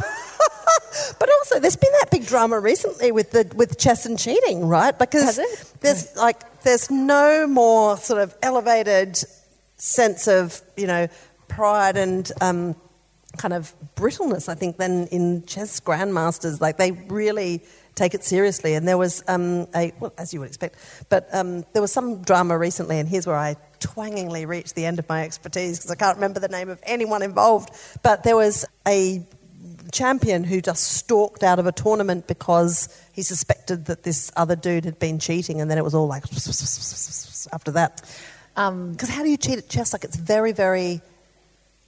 but also, there's been that big drama recently with the with chess and cheating, right? Because there's like there's no more sort of elevated sense of you know pride and um, kind of brittleness, I think, than in chess grandmasters. Like they really take it seriously. And there was um, a well, as you would expect, but um, there was some drama recently, and here's where I twangingly reached the end of my expertise because I can't remember the name of anyone involved. But there was a champion who just stalked out of a tournament because he suspected that this other dude had been cheating, and then it was all like after that. Because how do you cheat at chess? Like it's very, very,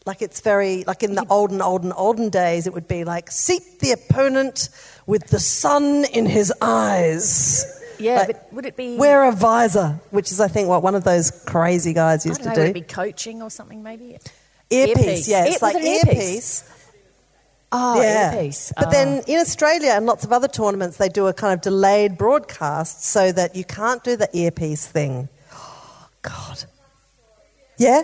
like it's very, like in the olden, olden, olden days, it would be like seat the opponent with the sun in his eyes. Yeah, Like, but would it be? Wear a visor, which is, I think, what one of those crazy guys I used know, to would it be coaching or something maybe? Earpiece, Earpiece. yeah, it's like it earpiece? earpiece. Oh, yeah. earpiece. But Oh. then ah. in Australia and lots of other tournaments, they do a kind of delayed broadcast so that you can't do the earpiece thing. Oh, God. Yeah?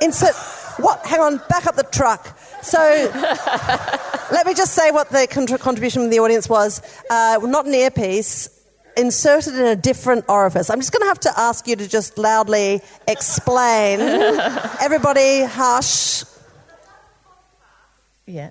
Insert. What? Hang on, back up the truck. So let me just say what the contr- contribution from the audience was. Uh, not an earpiece, inserted in a different orifice. I'm just going to have to ask you to just loudly explain. Everybody, hush. yeah.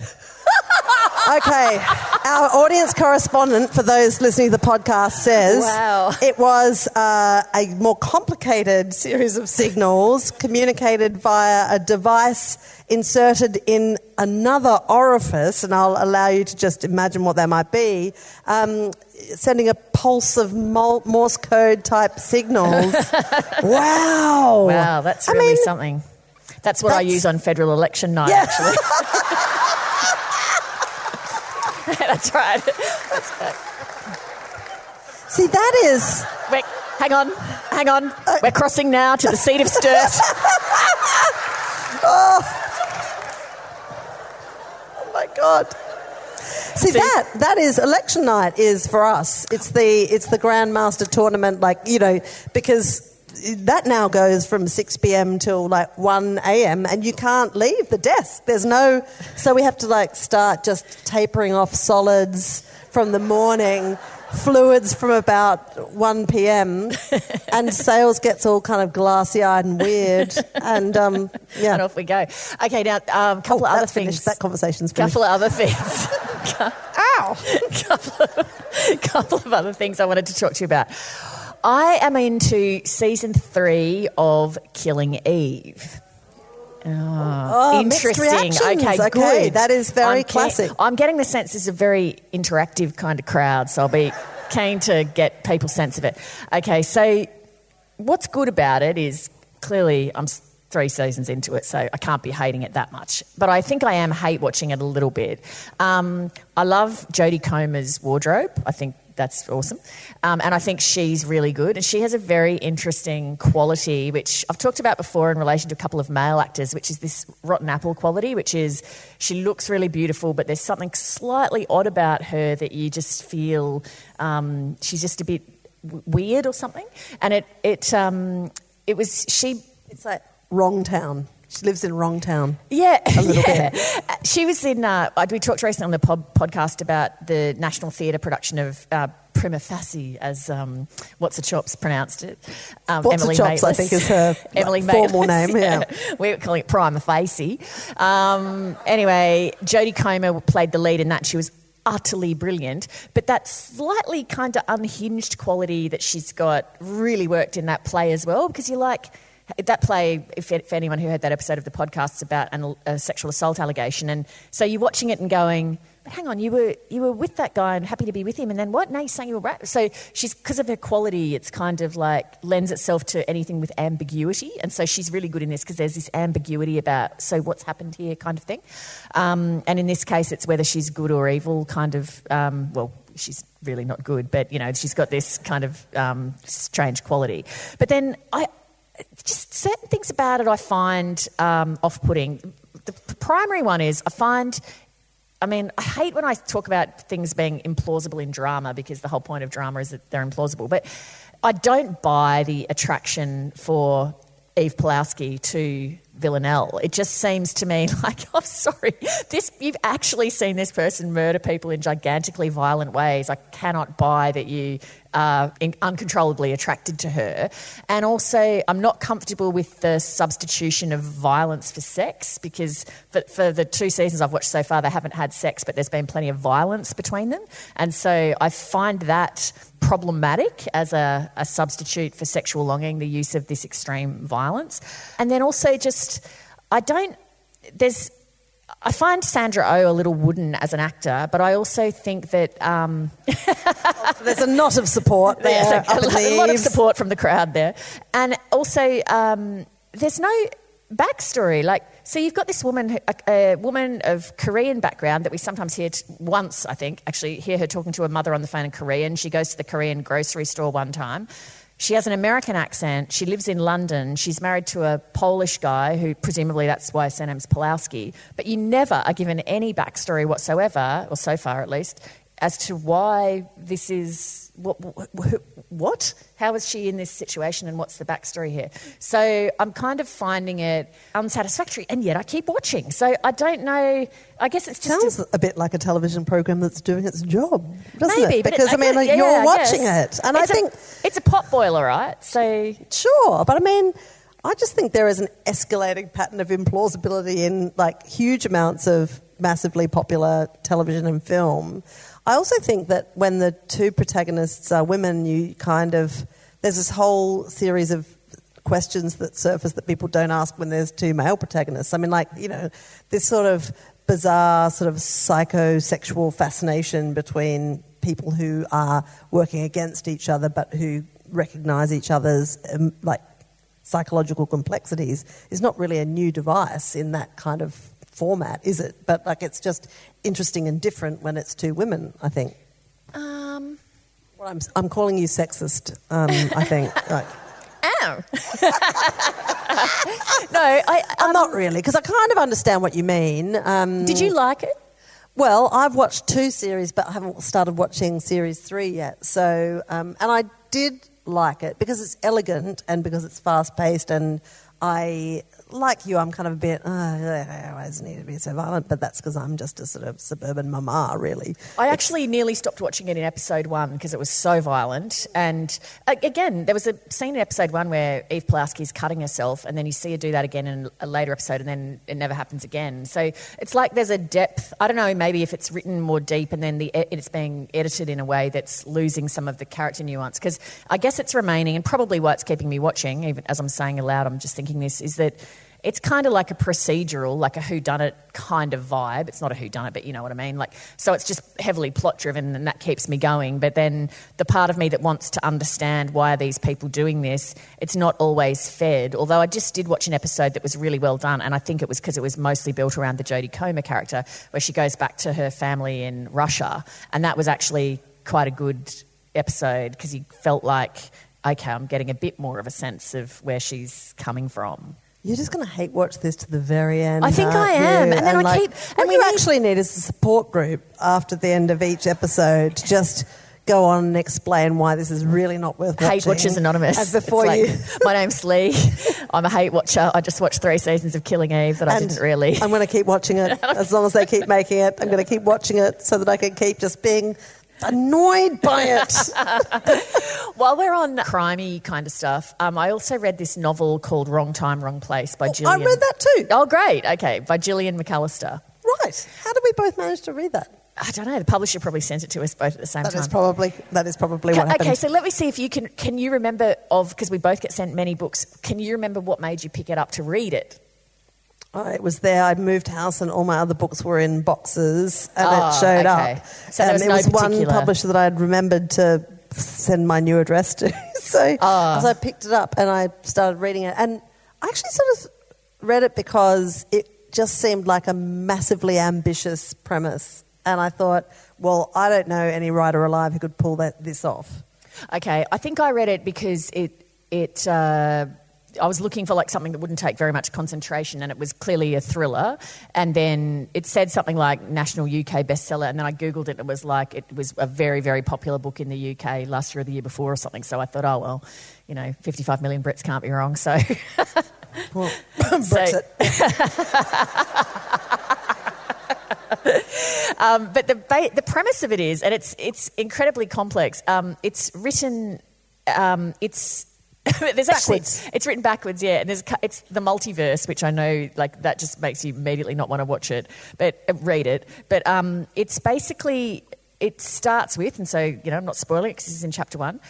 Okay, our audience correspondent for those listening to the podcast says Wow. it was uh, a more complicated series of signals communicated via a device inserted in another orifice, and I'll allow you to just imagine what that might be, um, sending a pulse of Morse code type signals. wow! Wow, that's I really mean, something. That's what I use on federal election night, Yeah. actually. that's right. That's right. See, that is. Wait, hang on, hang on. Uh, We're crossing now to the seat of Sturt. Oh. oh my god. See, that that is election night is for us. It's the it's the grandmaster tournament like, you know, because that now goes from 6 p.m. till like 1 a.m. and you can't leave the desk. There's no so we have to like start just tapering off solids from the morning, fluids from about 1 p.m. and Sales gets all kind of glassy-eyed and weird and um yeah. And off we go. Okay, now um, a couple Oh, of other things. finished. That conversation's finished. couple of other things. Wow. a couple of other things I wanted to talk to you about. I am into season three of Killing Eve. Oh, mixed Interesting. Okay, Okay, good. that is very I'm classic. I'm getting the sense this is a very interactive kind of crowd, so I'll be keen to get people's sense of it. Okay, so what's good about it is clearly I'm three seasons into it, so I can't be hating it that much. But I think I am hate watching it a little bit. Um, I love Jodie Comer's wardrobe. I think that's awesome. Um, and I think she's really good. And she has a very interesting quality, which I've talked about before in relation to a couple of male actors, which is this rotten apple quality, which is she looks really beautiful, but there's something slightly odd about her that you just feel um, she's just a bit w- weird or something. And it, it, um, it was, she It's like wrong town. She lives in wrong town. yeah, A little yeah. bit. She was in. Uh, we talked recently on the pod, podcast about the National Theatre production of uh, Prima Facie, as um, what's the chops pronounced it. Um, What's the chops, I think, is her, Emily like, formal name, yeah. we're calling it Prima Facie. Um, anyway, Jodie Comer played the lead in that. She was utterly brilliant, but that slightly kind of unhinged quality that she's got really worked in that play as well. Because you're like that play, if, for anyone who heard that episode of the podcast, it's about an, a sexual assault allegation, and so you're watching it and going, "But hang on, you were you were with that guy and happy to be with him, and then what? Now you're saying you were right." So she's because of her quality, it's kind of like lends itself to anything with ambiguity, and so she's really good in this because there's this ambiguity about so what's happened here, kind of thing. Um, and in this case, it's whether she's good or evil, kind of. Um, well, she's really not good, but you know, she's got this kind of um, strange quality. But then I just certain things about it I find um, off-putting. The primary one is I find. I mean, I hate when I talk about things being implausible in drama because the whole point of drama is that they're implausible. But I don't buy the attraction for Eve Pulowski to Villanelle. It just seems to me like, I'm sorry, this you've actually seen this person murder people in gigantically violent ways. I cannot buy that you are in- uncontrollably attracted to her. And also, I'm not comfortable with the substitution of violence for sex because for, for the two seasons I've watched so far, they haven't had sex, but there's been plenty of violence between them. And so I find that problematic as a, a substitute for sexual longing, the use of this extreme violence. And then also, just, I don't, there's, I find Sandra Oh a little wooden as an actor, but I also think that um, There's a knot of support there. a, up in the a lot of support from the crowd there. And also, um, there's no backstory. Like, so you've got this woman, a, a woman of Korean background that we sometimes hear t- once, I think, actually hear her talking to her mother on the phone in Korean. She goes to the Korean grocery store one time. She has an American accent. She lives in London. She's married to a Polish guy who, presumably, that's why his surname's Pulowski. But you never are given any backstory whatsoever, or so far at least, as to why this is what, what? How is she in this situation and what's the backstory here? So i'm kind of finding it unsatisfactory and yet i keep watching. So i don't know i guess it's just Sounds a bit like a television program that's doing its job, doesn't maybe it? Because it, I mean, guess- yeah, you're I watching it, and I It's a- think it's a pot boiler right? So Sure, but I mean, I just think there is an escalating pattern of implausibility in like huge amounts of massively popular television and film. I also think that when the two protagonists are women, you kind of there's this whole series of questions that surface that people don't ask when there's two male protagonists. I mean, like you know, this sort of bizarre sort of psychosexual fascination between people who are working against each other but who recognize each other's um, like psychological complexities is not really a new device in that kind of format, is it? But like it's just interesting and different when it's two women. I think. um Well, I'm, I'm calling you sexist. Um, I think. Like, ow no i I'm um, not really because I kind of understand what you mean. Um, did you like it Well, I've watched two series, but I haven't started watching series three yet. So, um, and I did like it because it's elegant and because it's fast paced, and I like you, I'm kind of a bit, oh, I always need to be so violent, but that's because I'm just a sort of suburban mama, really. I actually nearly stopped watching it in episode one because it was so violent. And again, there was a scene in episode one where Eve Pulaski's cutting herself, and then you see her do that again in a later episode, and then it never happens again. So it's like there's a depth. I don't know, maybe if it's written more deep, and then the it's being edited in a way that's losing some of the character nuance. Because I guess it's remaining, and probably what's keeping me watching, even as I'm saying aloud, I'm just thinking this, is that it's kind of like a procedural, like a whodunit kind of vibe. It's not a whodunit, but you know what I mean. Like, so it's just heavily plot driven, and that keeps me going. But then the part of me that wants to understand why are these people doing this, it's not always fed. Although I just did watch an episode that was really well done, and I think it was because it was mostly built around the Jodie Comer character, where she goes back to her family in Russia, and that was actually quite a good episode because you felt like. Okay, I'm getting a bit more of a sense of where she's coming from. You're just going to hate watch this to the very end. I think I am. you? And then I like, keep- and we actually need is a support group after the end of each episode to just go on and explain why this is really not worth watching. Hate Watchers Anonymous. And before It's like, you. my name's Leigh. I'm a hate watcher. I just watched three seasons of Killing Eve that I didn't really. I'm going to keep watching it as long as they keep making it. I'm going to keep watching it so that I can keep just being annoyed by it. While we're on crimey kind of stuff, um, I also read this novel called Wrong Time, Wrong Place by Gillian. I read that too. Oh, great. Okay, by Gillian McAllister. Right. How did we both manage to read that? I don't know. The publisher probably sent it to us both at the same That time. is probably that is probably what happened. okay, so let me see if you can. Can you remember of because we both get sent many books? Can you remember what made you pick it up to read it? Oh, it was there. I'd moved house and all my other books were in boxes and Oh, it showed okay. up. So there and was it no was one publisher that I'd remembered to send my new address to. so, Ah. so I picked it up and I started reading it. And I actually sort of read it because it just seemed like a massively ambitious premise. And I thought, well, I don't know any writer alive who could pull that this off. Okay, I think I read it because it it. Uh, I was looking for like something that wouldn't take very much concentration, and it was clearly a thriller. And then it said something like national UK bestseller, and then I googled it. and It was like it was a very very popular book in the UK last year or the year before or something. So I thought, oh well, you know, 55 million Brits can't be wrong. So. Well, Brexit. Um, but the ba- the premise of it is, and it's it's incredibly complex. Um, it's written. Um, it's there's actually it's written backwards, yeah. And there's it's the multiverse, which I know like that just makes you immediately not want to watch it, but uh, read it. But um, it's basically it starts with, and so you know I'm not spoiling it because this is in chapter one.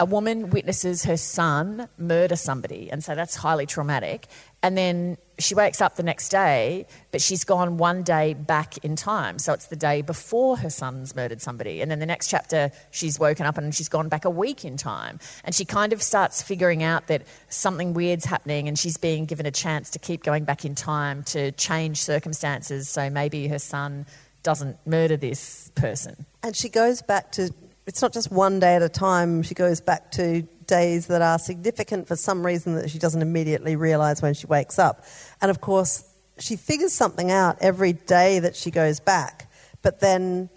A woman witnesses her son murder somebody, and so that's highly traumatic. And then she wakes up the next day, but she's gone one day back in time. So it's the day before her son's murdered somebody. And then the next chapter, she's woken up and she's gone back a week in time. And she kind of starts figuring out that something weird's happening and she's being given a chance to keep going back in time to change circumstances. So maybe her son doesn't murder this person. And she goes back to, it's not just one day at a time, she goes back to days that are significant for some reason that she doesn't immediately realize when she wakes up. And of course, she figures something out every day that she goes back. But then,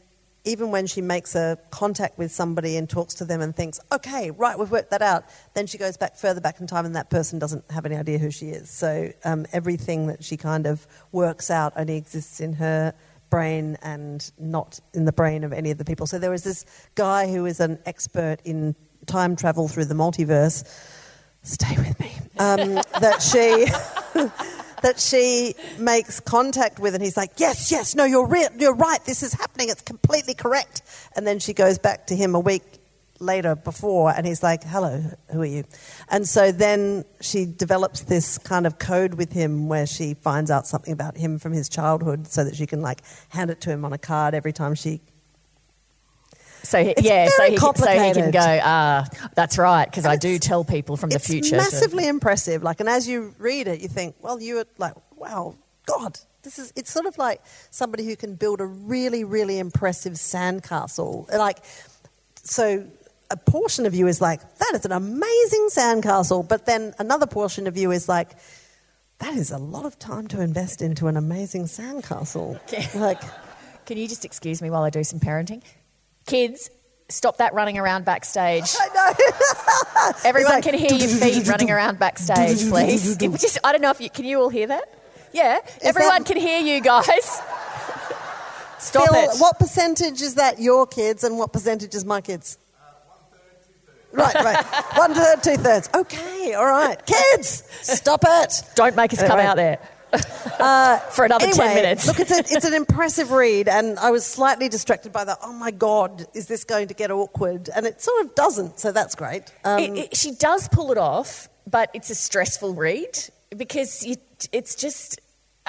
even when she makes a contact with somebody and talks to them and thinks, okay, right, we've worked that out, then she goes back further back in time and that person doesn't have any idea who she is. So um, everything that she kind of works out only exists in her brain and not in the brain of any of the people. So there was this guy who is an expert in time travel through the multiverse. Stay with me. Um, that she. that she makes contact with, and he's like, "Yes, yes, no, you're re- you're right. This is happening. It's completely correct." And then she goes back to him a week later before, and he's like, "Hello, who are you?" And so then she develops this kind of code with him where she finds out something about him from his childhood, so that she can like hand it to him on a card every time she So he- It's yeah, so he, can- so he can go. Ah, that's right, because I do tell people from the it's future. to- massively impressive. Like, and as you read it, you think, well, you are like, wow, God, this is. It's sort of like somebody who can build a really, really impressive sandcastle. Like, so a portion of you is like, that is an amazing sandcastle, but then another portion of you is like. That is a lot of time to invest into an amazing sandcastle. Like, Can you just excuse me while I do some parenting? Kids, stop that running around backstage. I know. Everyone like, can hear your feet running around backstage, please. Just, I don't know if you can you all hear that? Yeah, everyone that- can hear you guys. Stop Phil, it. what percentage is that your kids and what percentage is my kids? Right, right. One third, two thirds. Okay, all right. Kids, stop it. Don't make us come Anyway. out there for another Anyway, 10 minutes. look, it's, a, it's an impressive read, and I was slightly distracted by the, oh my God, is this going to get awkward? And it sort of doesn't, so that's great. Um, It- it- she does pull it off, but it's a stressful read because you, it's just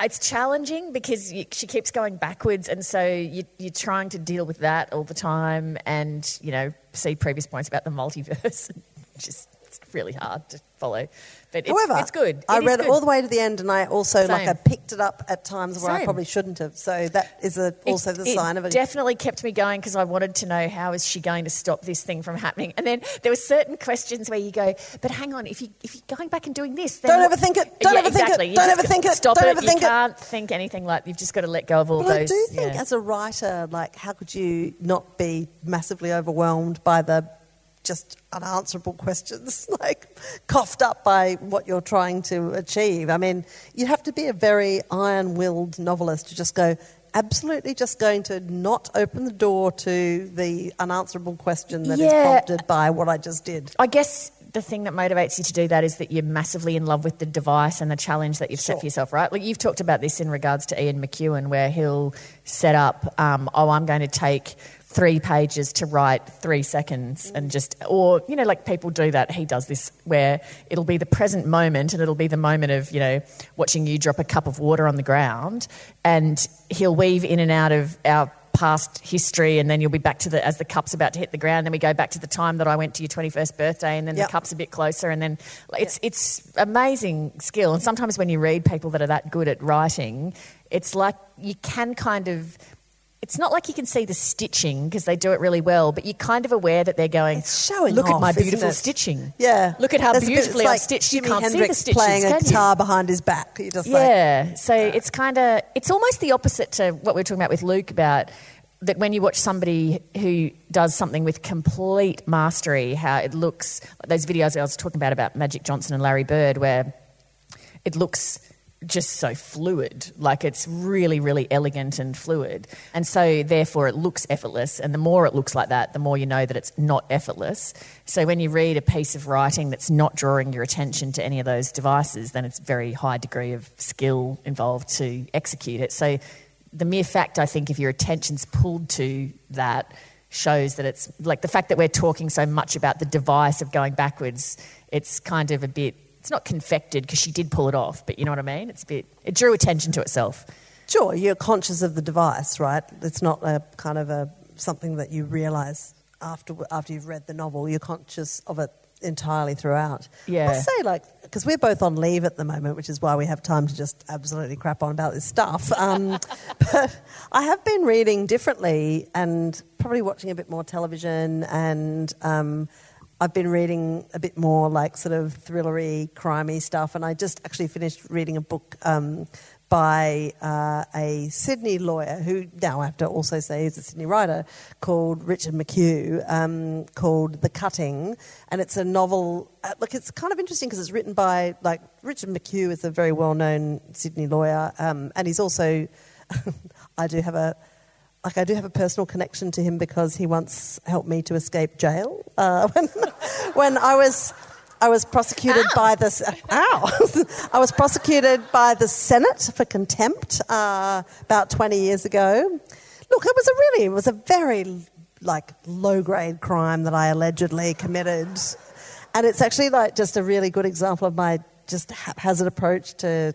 it's challenging because you, she keeps going backwards, and so you, you're trying to deal with that all the time, and you know see previous points about the multiverse. just it's really hard to follow, but it's, However, it's good. I It is read it all the way to the end, and I also like I picked it up at times where I probably shouldn't have. So that is a, It- also the it sign of it definitely kept me going because I wanted to know how is she going to stop this thing from happening. And then there were certain questions where you go, but hang on, if you if you're going back and doing this, then Don't what-" overthink it. Don't yeah, it. exactly. You Don't just overthink it. Stop Don't it. overthink it. you can't think anything like you've just got to let go of all But I those. do think, yeah. as a writer, like, how could you not be massively overwhelmed by the just unanswerable questions, like coughed up by what you're trying to achieve? I mean, you have to be a very iron-willed novelist to just go. Absolutely, just going to not open the door to the unanswerable question that is Yeah. prompted by what I just did. I guess the thing that motivates you to do that is that you're massively in love with the device and the challenge that you've set for yourself, right? Like you've talked about this in regards to Ian McEwan, where he'll set up, um, oh, I'm going to take three pages to write three seconds and just, or, you know, like people do that. He does this where it'll be the present moment and it'll be the moment of, you know, watching you drop a cup of water on the ground and he'll weave in and out of our past history and then you'll be back to the as the cup's about to hit the ground then we go back to the time that I went to your 21st birthday and then Yep. the cup's a bit closer and then it's it's amazing skill and sometimes when you read people that are that good at writing it's like you can kind of it's not like you can see the stitching because they do it really well, but you're kind of aware that they're going. It's showing Look at off, my isn't beautiful it?" stitching. Yeah, Look at how There's a bit- it's beautifully I've like stitched. You Jimi can't see the Hendrix stitches, playing a guitar behind his back. You just like Yeah. So it's kind of it's almost the opposite to what we were talking about with Luke about that when you watch somebody who does something with complete mastery, how it looks. Those videos I was talking about about Magic Johnson and Larry Bird, where it looks just so fluid, like it's really, really elegant and fluid. And so, therefore, it looks effortless. And the more it looks like that, the more you know that it's not effortless. So, when you read a piece of writing that's not drawing your attention to any of those devices, then it's very high degree of skill involved to execute it. So, the mere fact, I think, if your attention's pulled to that, shows that it's like the fact that we're talking so much about the device of going backwards, it's kind of a bit, it's not confected because she did pull it off, but you know what I mean? It's a bit, it drew attention to itself. Sure, you're conscious of the device, right? It's not a kind of a something that you realise after after you've read the novel. You're conscious of it entirely throughout. Yeah. I say like because we're both on leave at the moment, which is why we have time to just absolutely crap on about this stuff. Um, but I have been reading differently and probably watching a bit more television and. Um, I've been reading a bit more like sort of thrillery, crimey stuff, and I just actually finished reading a book um, by uh, a Sydney lawyer who now I have to also say is a Sydney writer called Richard McHugh, um, called The Cutting, and it's a novel. Uh, look, it's kind of interesting because it's written by like Richard McHugh is a very well-known Sydney lawyer, um, and he's also I do have a like I do have a personal connection to him because he once helped me to escape jail uh, when, when I was I was prosecuted by the ow I was prosecuted by the Senate for contempt uh, about twenty years ago. Look, it was a really it was a very like low grade crime that I allegedly committed, and it's actually like just a really good example of my just haphazard approach to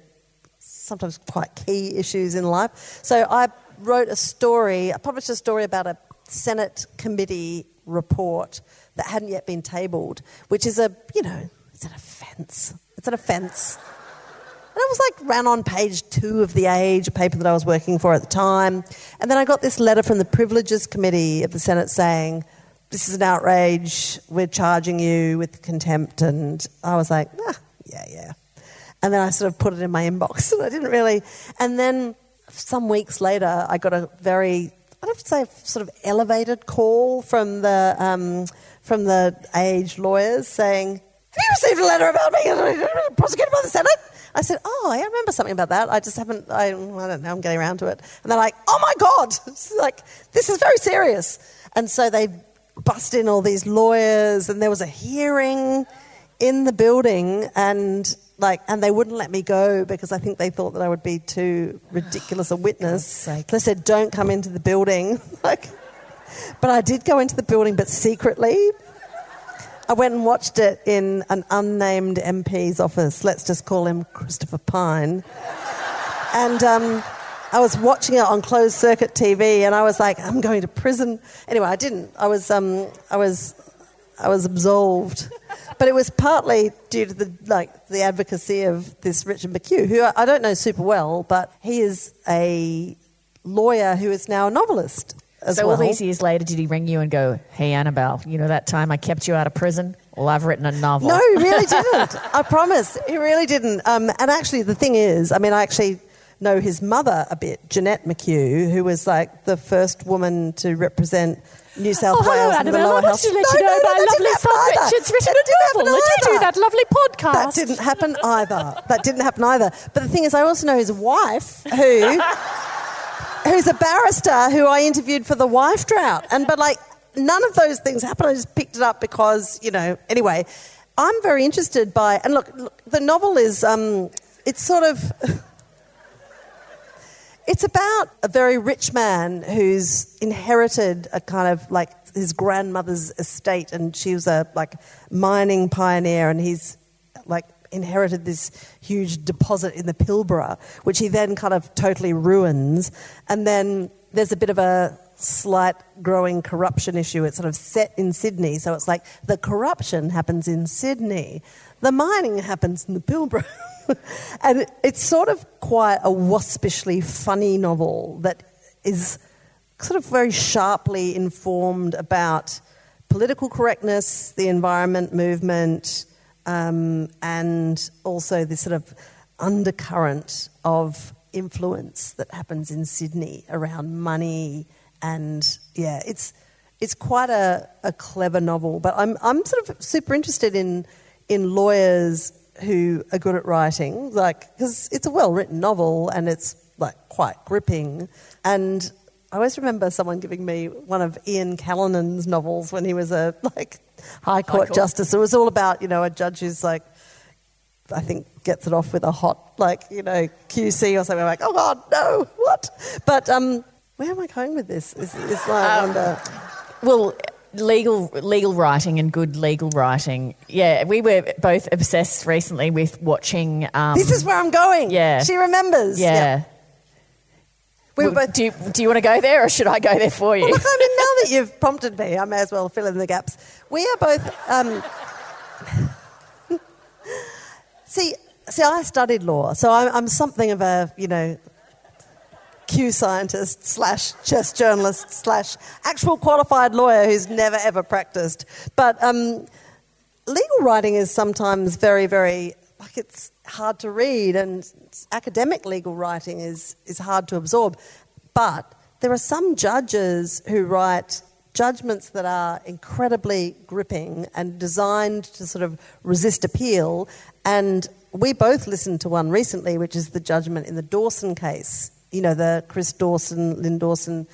sometimes quite key issues in life. So I wrote a story, I published a story about a Senate committee report that hadn't yet been tabled, which is a, you know, it's an offence. It's an offence. And it was like ran on page two of The Age, a paper that I was working for at the time. And then I got this letter from the Privileges Committee of the Senate saying, this is an outrage, we're charging you with contempt. And I was like, ah, yeah, yeah. And then I sort of put it in my inbox and I didn't really. And then some weeks later, I got a very I'd have to say, sort of elevated call from the um, from the aged lawyers saying, "Have you received a letter about me prosecuted by the Senate?" I said, "Oh, I remember something about that. I just haven't. I, I don't know. I'm getting around to it." And they're like, "Oh my god! Like this is very serious." And so they bust in all these lawyers, and there was a hearing in the building, and like, and they wouldn't let me go because I think they thought that I would be too ridiculous a witness. They said, "Don't come into the building." like, but I did go into the building, but secretly. I went and watched it in an unnamed MP's office. Let's just call him Christopher Pyne. And um, I was watching it on closed circuit TV, and I was like, "I'm going to prison." Anyway, I didn't. I was, um, I was, I was absolved, but it was partly due to the like the advocacy of this Richard McHugh, who I, don't know super well, but he is a lawyer who is now a novelist as So well. all these years later, did he ring you and go, "Hey, Annabel, you know that time I kept you out of prison? Well, I've written a novel." No, he really didn't. I promise. He really didn't. Um, and actually, the thing is, I mean, I actually know his mother a bit, Jeanette McHugh, who was like the first woman to represent New South Oh, hello, Wales in the Annabel. lower I wanted house. to let No, you know no, no, my lovely son. Richard's written That a novel. Did you do that lovely podcast? That didn't happen either. That didn't happen either. But the thing is, I also know his wife, who, who's a barrister, who I interviewed for the wife drought. And but like none of those things happened. I just picked it up because you know. Anyway, I'm very interested by and look, look the novel is um, it's sort of. It's about a very rich man who's inherited a kind of like his grandmother's estate, and she was a like mining pioneer, and he's like inherited this huge deposit in the Pilbara, which he then kind of totally ruins. And then there's a bit of a slight growing corruption issue. It's sort of set in Sydney, so it's like the corruption happens in Sydney, the mining happens in the Pilbara. and it's sort of quite a waspishly funny novel that is sort of very sharply informed about political correctness, the environment movement, um, and also this sort of undercurrent of influence that happens in Sydney around money and yeah, it's it's quite a, a clever novel. But I'm I'm sort of super interested in in lawyers who are good at writing, like because it's a well written novel and it's like quite gripping. And I always remember someone giving me one of Ian Callinan's novels when he was a like High Court, Court. justice. It was all about you know a judge who's like I think gets it off with a hot like you know QC or something. I'm like oh god no what? But um, where am I going with this? Is, is I wonder. Well, legal legal writing and good legal writing. Yeah, we were both obsessed recently with watching. Um, This is where I'm going. Yeah. she remembers. yeah. we were Well, both. do you, do you want to go there or should I go there for you? Look, I mean, now that you've prompted me, I may as well fill in the gaps. We are both. Um, see, see, I studied law, so I'm, I'm something of a, you know, Q scientist slash chess journalist slash actual qualified lawyer who's never ever practiced. But um, legal writing is sometimes very, very like it's hard to read, and academic legal writing is is hard to absorb. But there are some judges who write judgments that are incredibly gripping and designed to sort of resist appeal. And we both listened to one recently, which is the judgment in the Dawson case. You know, the Chris Dawson, Lyn Dawson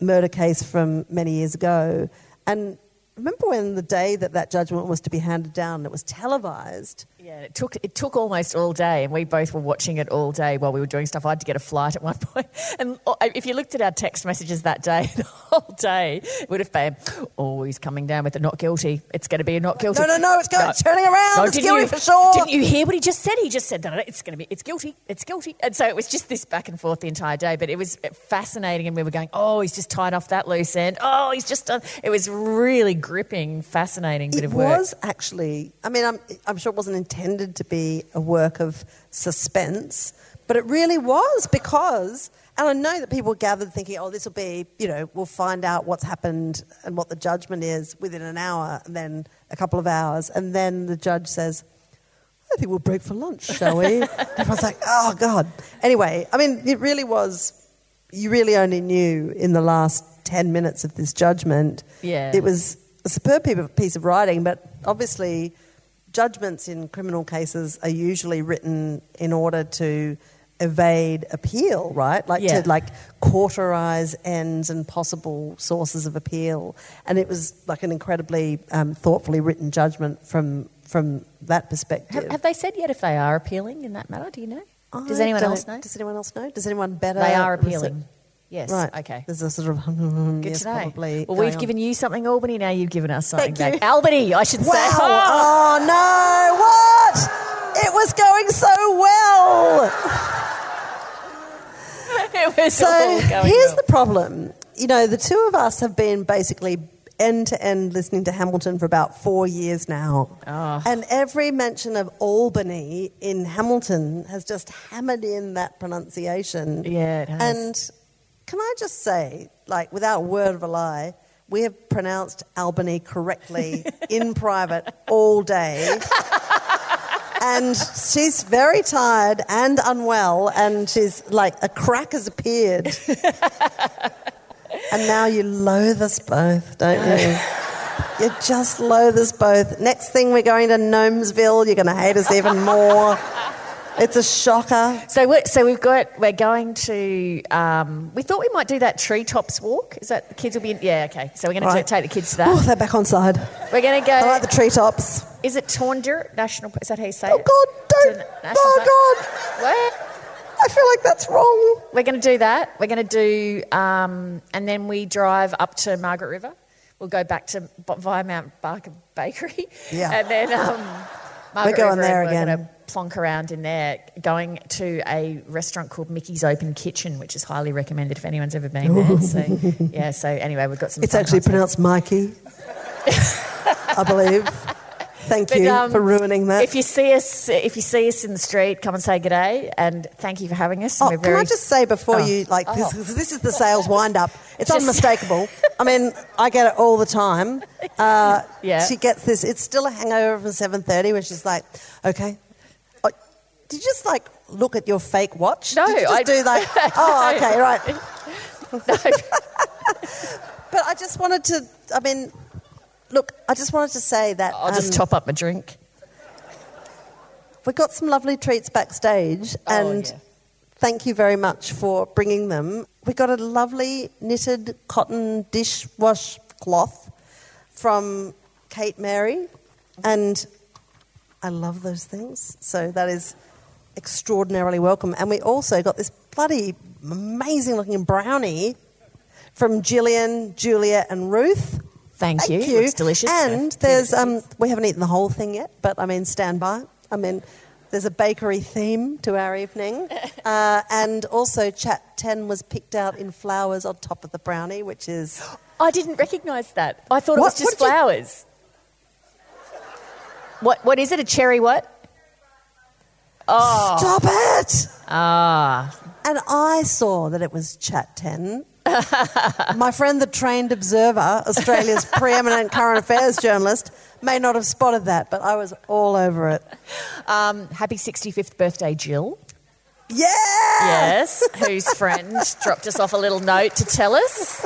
murder case from many years ago. And remember when the day that that judgment was to be handed down, it was televised. Yeah, it took it took almost all day, and we both were watching it all day while we were doing stuff. I had to get a flight at one point, and uh, if you looked at our text messages that day, the whole day it would have been, "Oh, he's coming down with a not guilty. It's going to be a not guilty." No, no, no, it's going, to be turning around. it's didn't guilty you, for sure. Didn't you hear what he just said? He just said that it's going to be, it's guilty, it's guilty. And so it was just this back and forth the entire day. But it was fascinating, and we were going, "Oh, he's just tied off that loose end. Oh, he's just done." It was really gripping, fascinating bit it of work. was actually, I mean, I'm, I'm sure it wasn't intended to be a work of suspense, but it really was because, and I know that people gathered thinking, oh, this will be, you know, we'll find out what's happened and what the judgment is within an hour and then a couple of hours. And then the judge says, I think we'll break for lunch, shall we? Everyone's like, oh, God. Anyway, I mean, it really was, you really only knew in the last 10 minutes of this judgment. Yeah. It was a superb piece of writing, but obviously, judgments in criminal cases are usually written in order to evade appeal, right? Like Yeah. to like cauterize ends and possible sources of appeal. And it was like an incredibly um, thoughtfully written judgment from from that perspective. Have, have they said yet if they are appealing in that matter? Do you know? Does anyone else know? Does anyone else know? Does anyone better? They are appealing. Yes. Right. Okay. There's a sort of mm, Good yes, to know. probably. well, we've on. given you something, Albany. Now you've given us something Thank back. you. Albany, I should Wow! say. Oh no! What? It was going so well. it was So here's well. the problem. You know, the two of us have been basically end to end listening to Hamilton for about four years now. Oh. And every mention of Albany in Hamilton has just hammered in that pronunciation. Yeah, it has. And can I just say, like, without a word of a lie, we have pronounced Albany correctly in private all day. And she's very tired and unwell, and she's like, a crack has appeared. and now you loathe us both, don't you? You just loathe us both. Next thing, we're going to Gnomesville. You're going to hate us even more. It's a shocker. So, we're, so we've got we're going to. Um, we thought we might do that treetops walk. Is that the kids will be? In, yeah, okay. So we're going Right. to take the kids to that. Oh, they're back on side. We're going to go. I like the treetops. is it Taundir National? Is that how you say Oh, it? God, don't. Oh? God. What? I feel like that's wrong. We're going to do that. We're going to do, um, and then we drive up to Margaret River. We'll go back to via Mount Barker Bakery. Yeah. And then um, Margaret going River, there again. We're going to plonk around in there, going to a restaurant called Mickey's Open Kitchen, which is highly recommended if anyone's ever been there. So yeah. So anyway, we've got some. It's actually there. pronounced Mikey, I believe. Thank But, you um, for ruining that. If you see us, if you see us in the street, come and say g'day, and thank you for having us. Oh, can very- I just say before Oh. you like this, Oh. this is the Sales wind up. It's Just- unmistakable. I mean, I get it all the time. Uh, Yeah. She gets this. It's still a hangover from seven thirty, where she's like, "Okay, did you just like look at your fake watch? No, did you just I- do like, oh, okay, right." No. But I just wanted to. I mean, look, I just wanted to say that I'll just um, top up my drink. we got some lovely treats backstage, Oh, and yeah. thank you very much for bringing them. We got a lovely knitted cotton dishwash cloth from Kate Mary, and I love those things. So that is extraordinarily welcome. And we also got this bloody amazing looking brownie from Gillian, Julia, and Ruth. Thank, Thank you. you. Looks delicious. And there's feed it to um, we haven't eaten the whole thing yet, but I mean, stand by. I mean, there's a bakery theme to our evening, uh, and also Chat Ten was picked out in flowers on top of the brownie, which is I didn't recognise that. I thought it was just what did you- flowers. What? What is it? A cherry what? Oh. stop it. Ah. And I saw that it was Chat Ten. My friend, the trained observer, Australia's preeminent current affairs journalist, may not have spotted that, but I was all over it. Um, happy 65th birthday, Jill. Yeah. Yes. whose friend dropped us off a little note to tell us.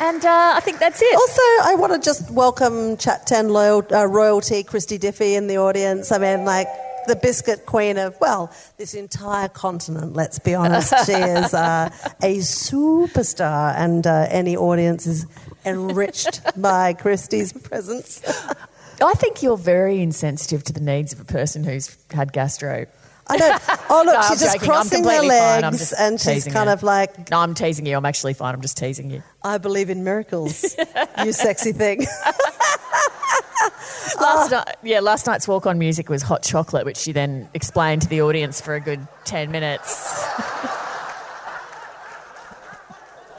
And uh, I think that's it. Also, I want to just welcome Chat 10 loyal, uh, royalty, Christy Diffie in the audience. I mean, like the biscuit queen of, well, this entire continent, let's be honest. she is uh, a superstar, and uh, any audience is enriched by Christy's presence. I think you're very insensitive to the needs of a person who's had gastro. I don't. Oh, look, No, I'm she's just joking. Crossing her. I'm legs, and she's kind her. of like, No, I'm teasing you. I'm actually fine. I'm just teasing you. I believe in miracles, you sexy thing. Last night, yeah, last night's walk on music was hot chocolate, which she then explained to the audience for a good 10 minutes.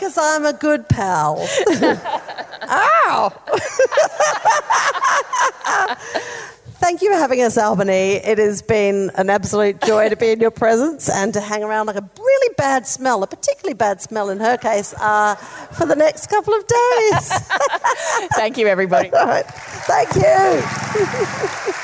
Because I'm a good pal. Ow! Thank you for having us, Albany. It has been an absolute joy to be in your presence and to hang around like a really bad smell, a particularly bad smell in her case, uh, for the next couple of days. Thank you, everybody. All right. Thank you.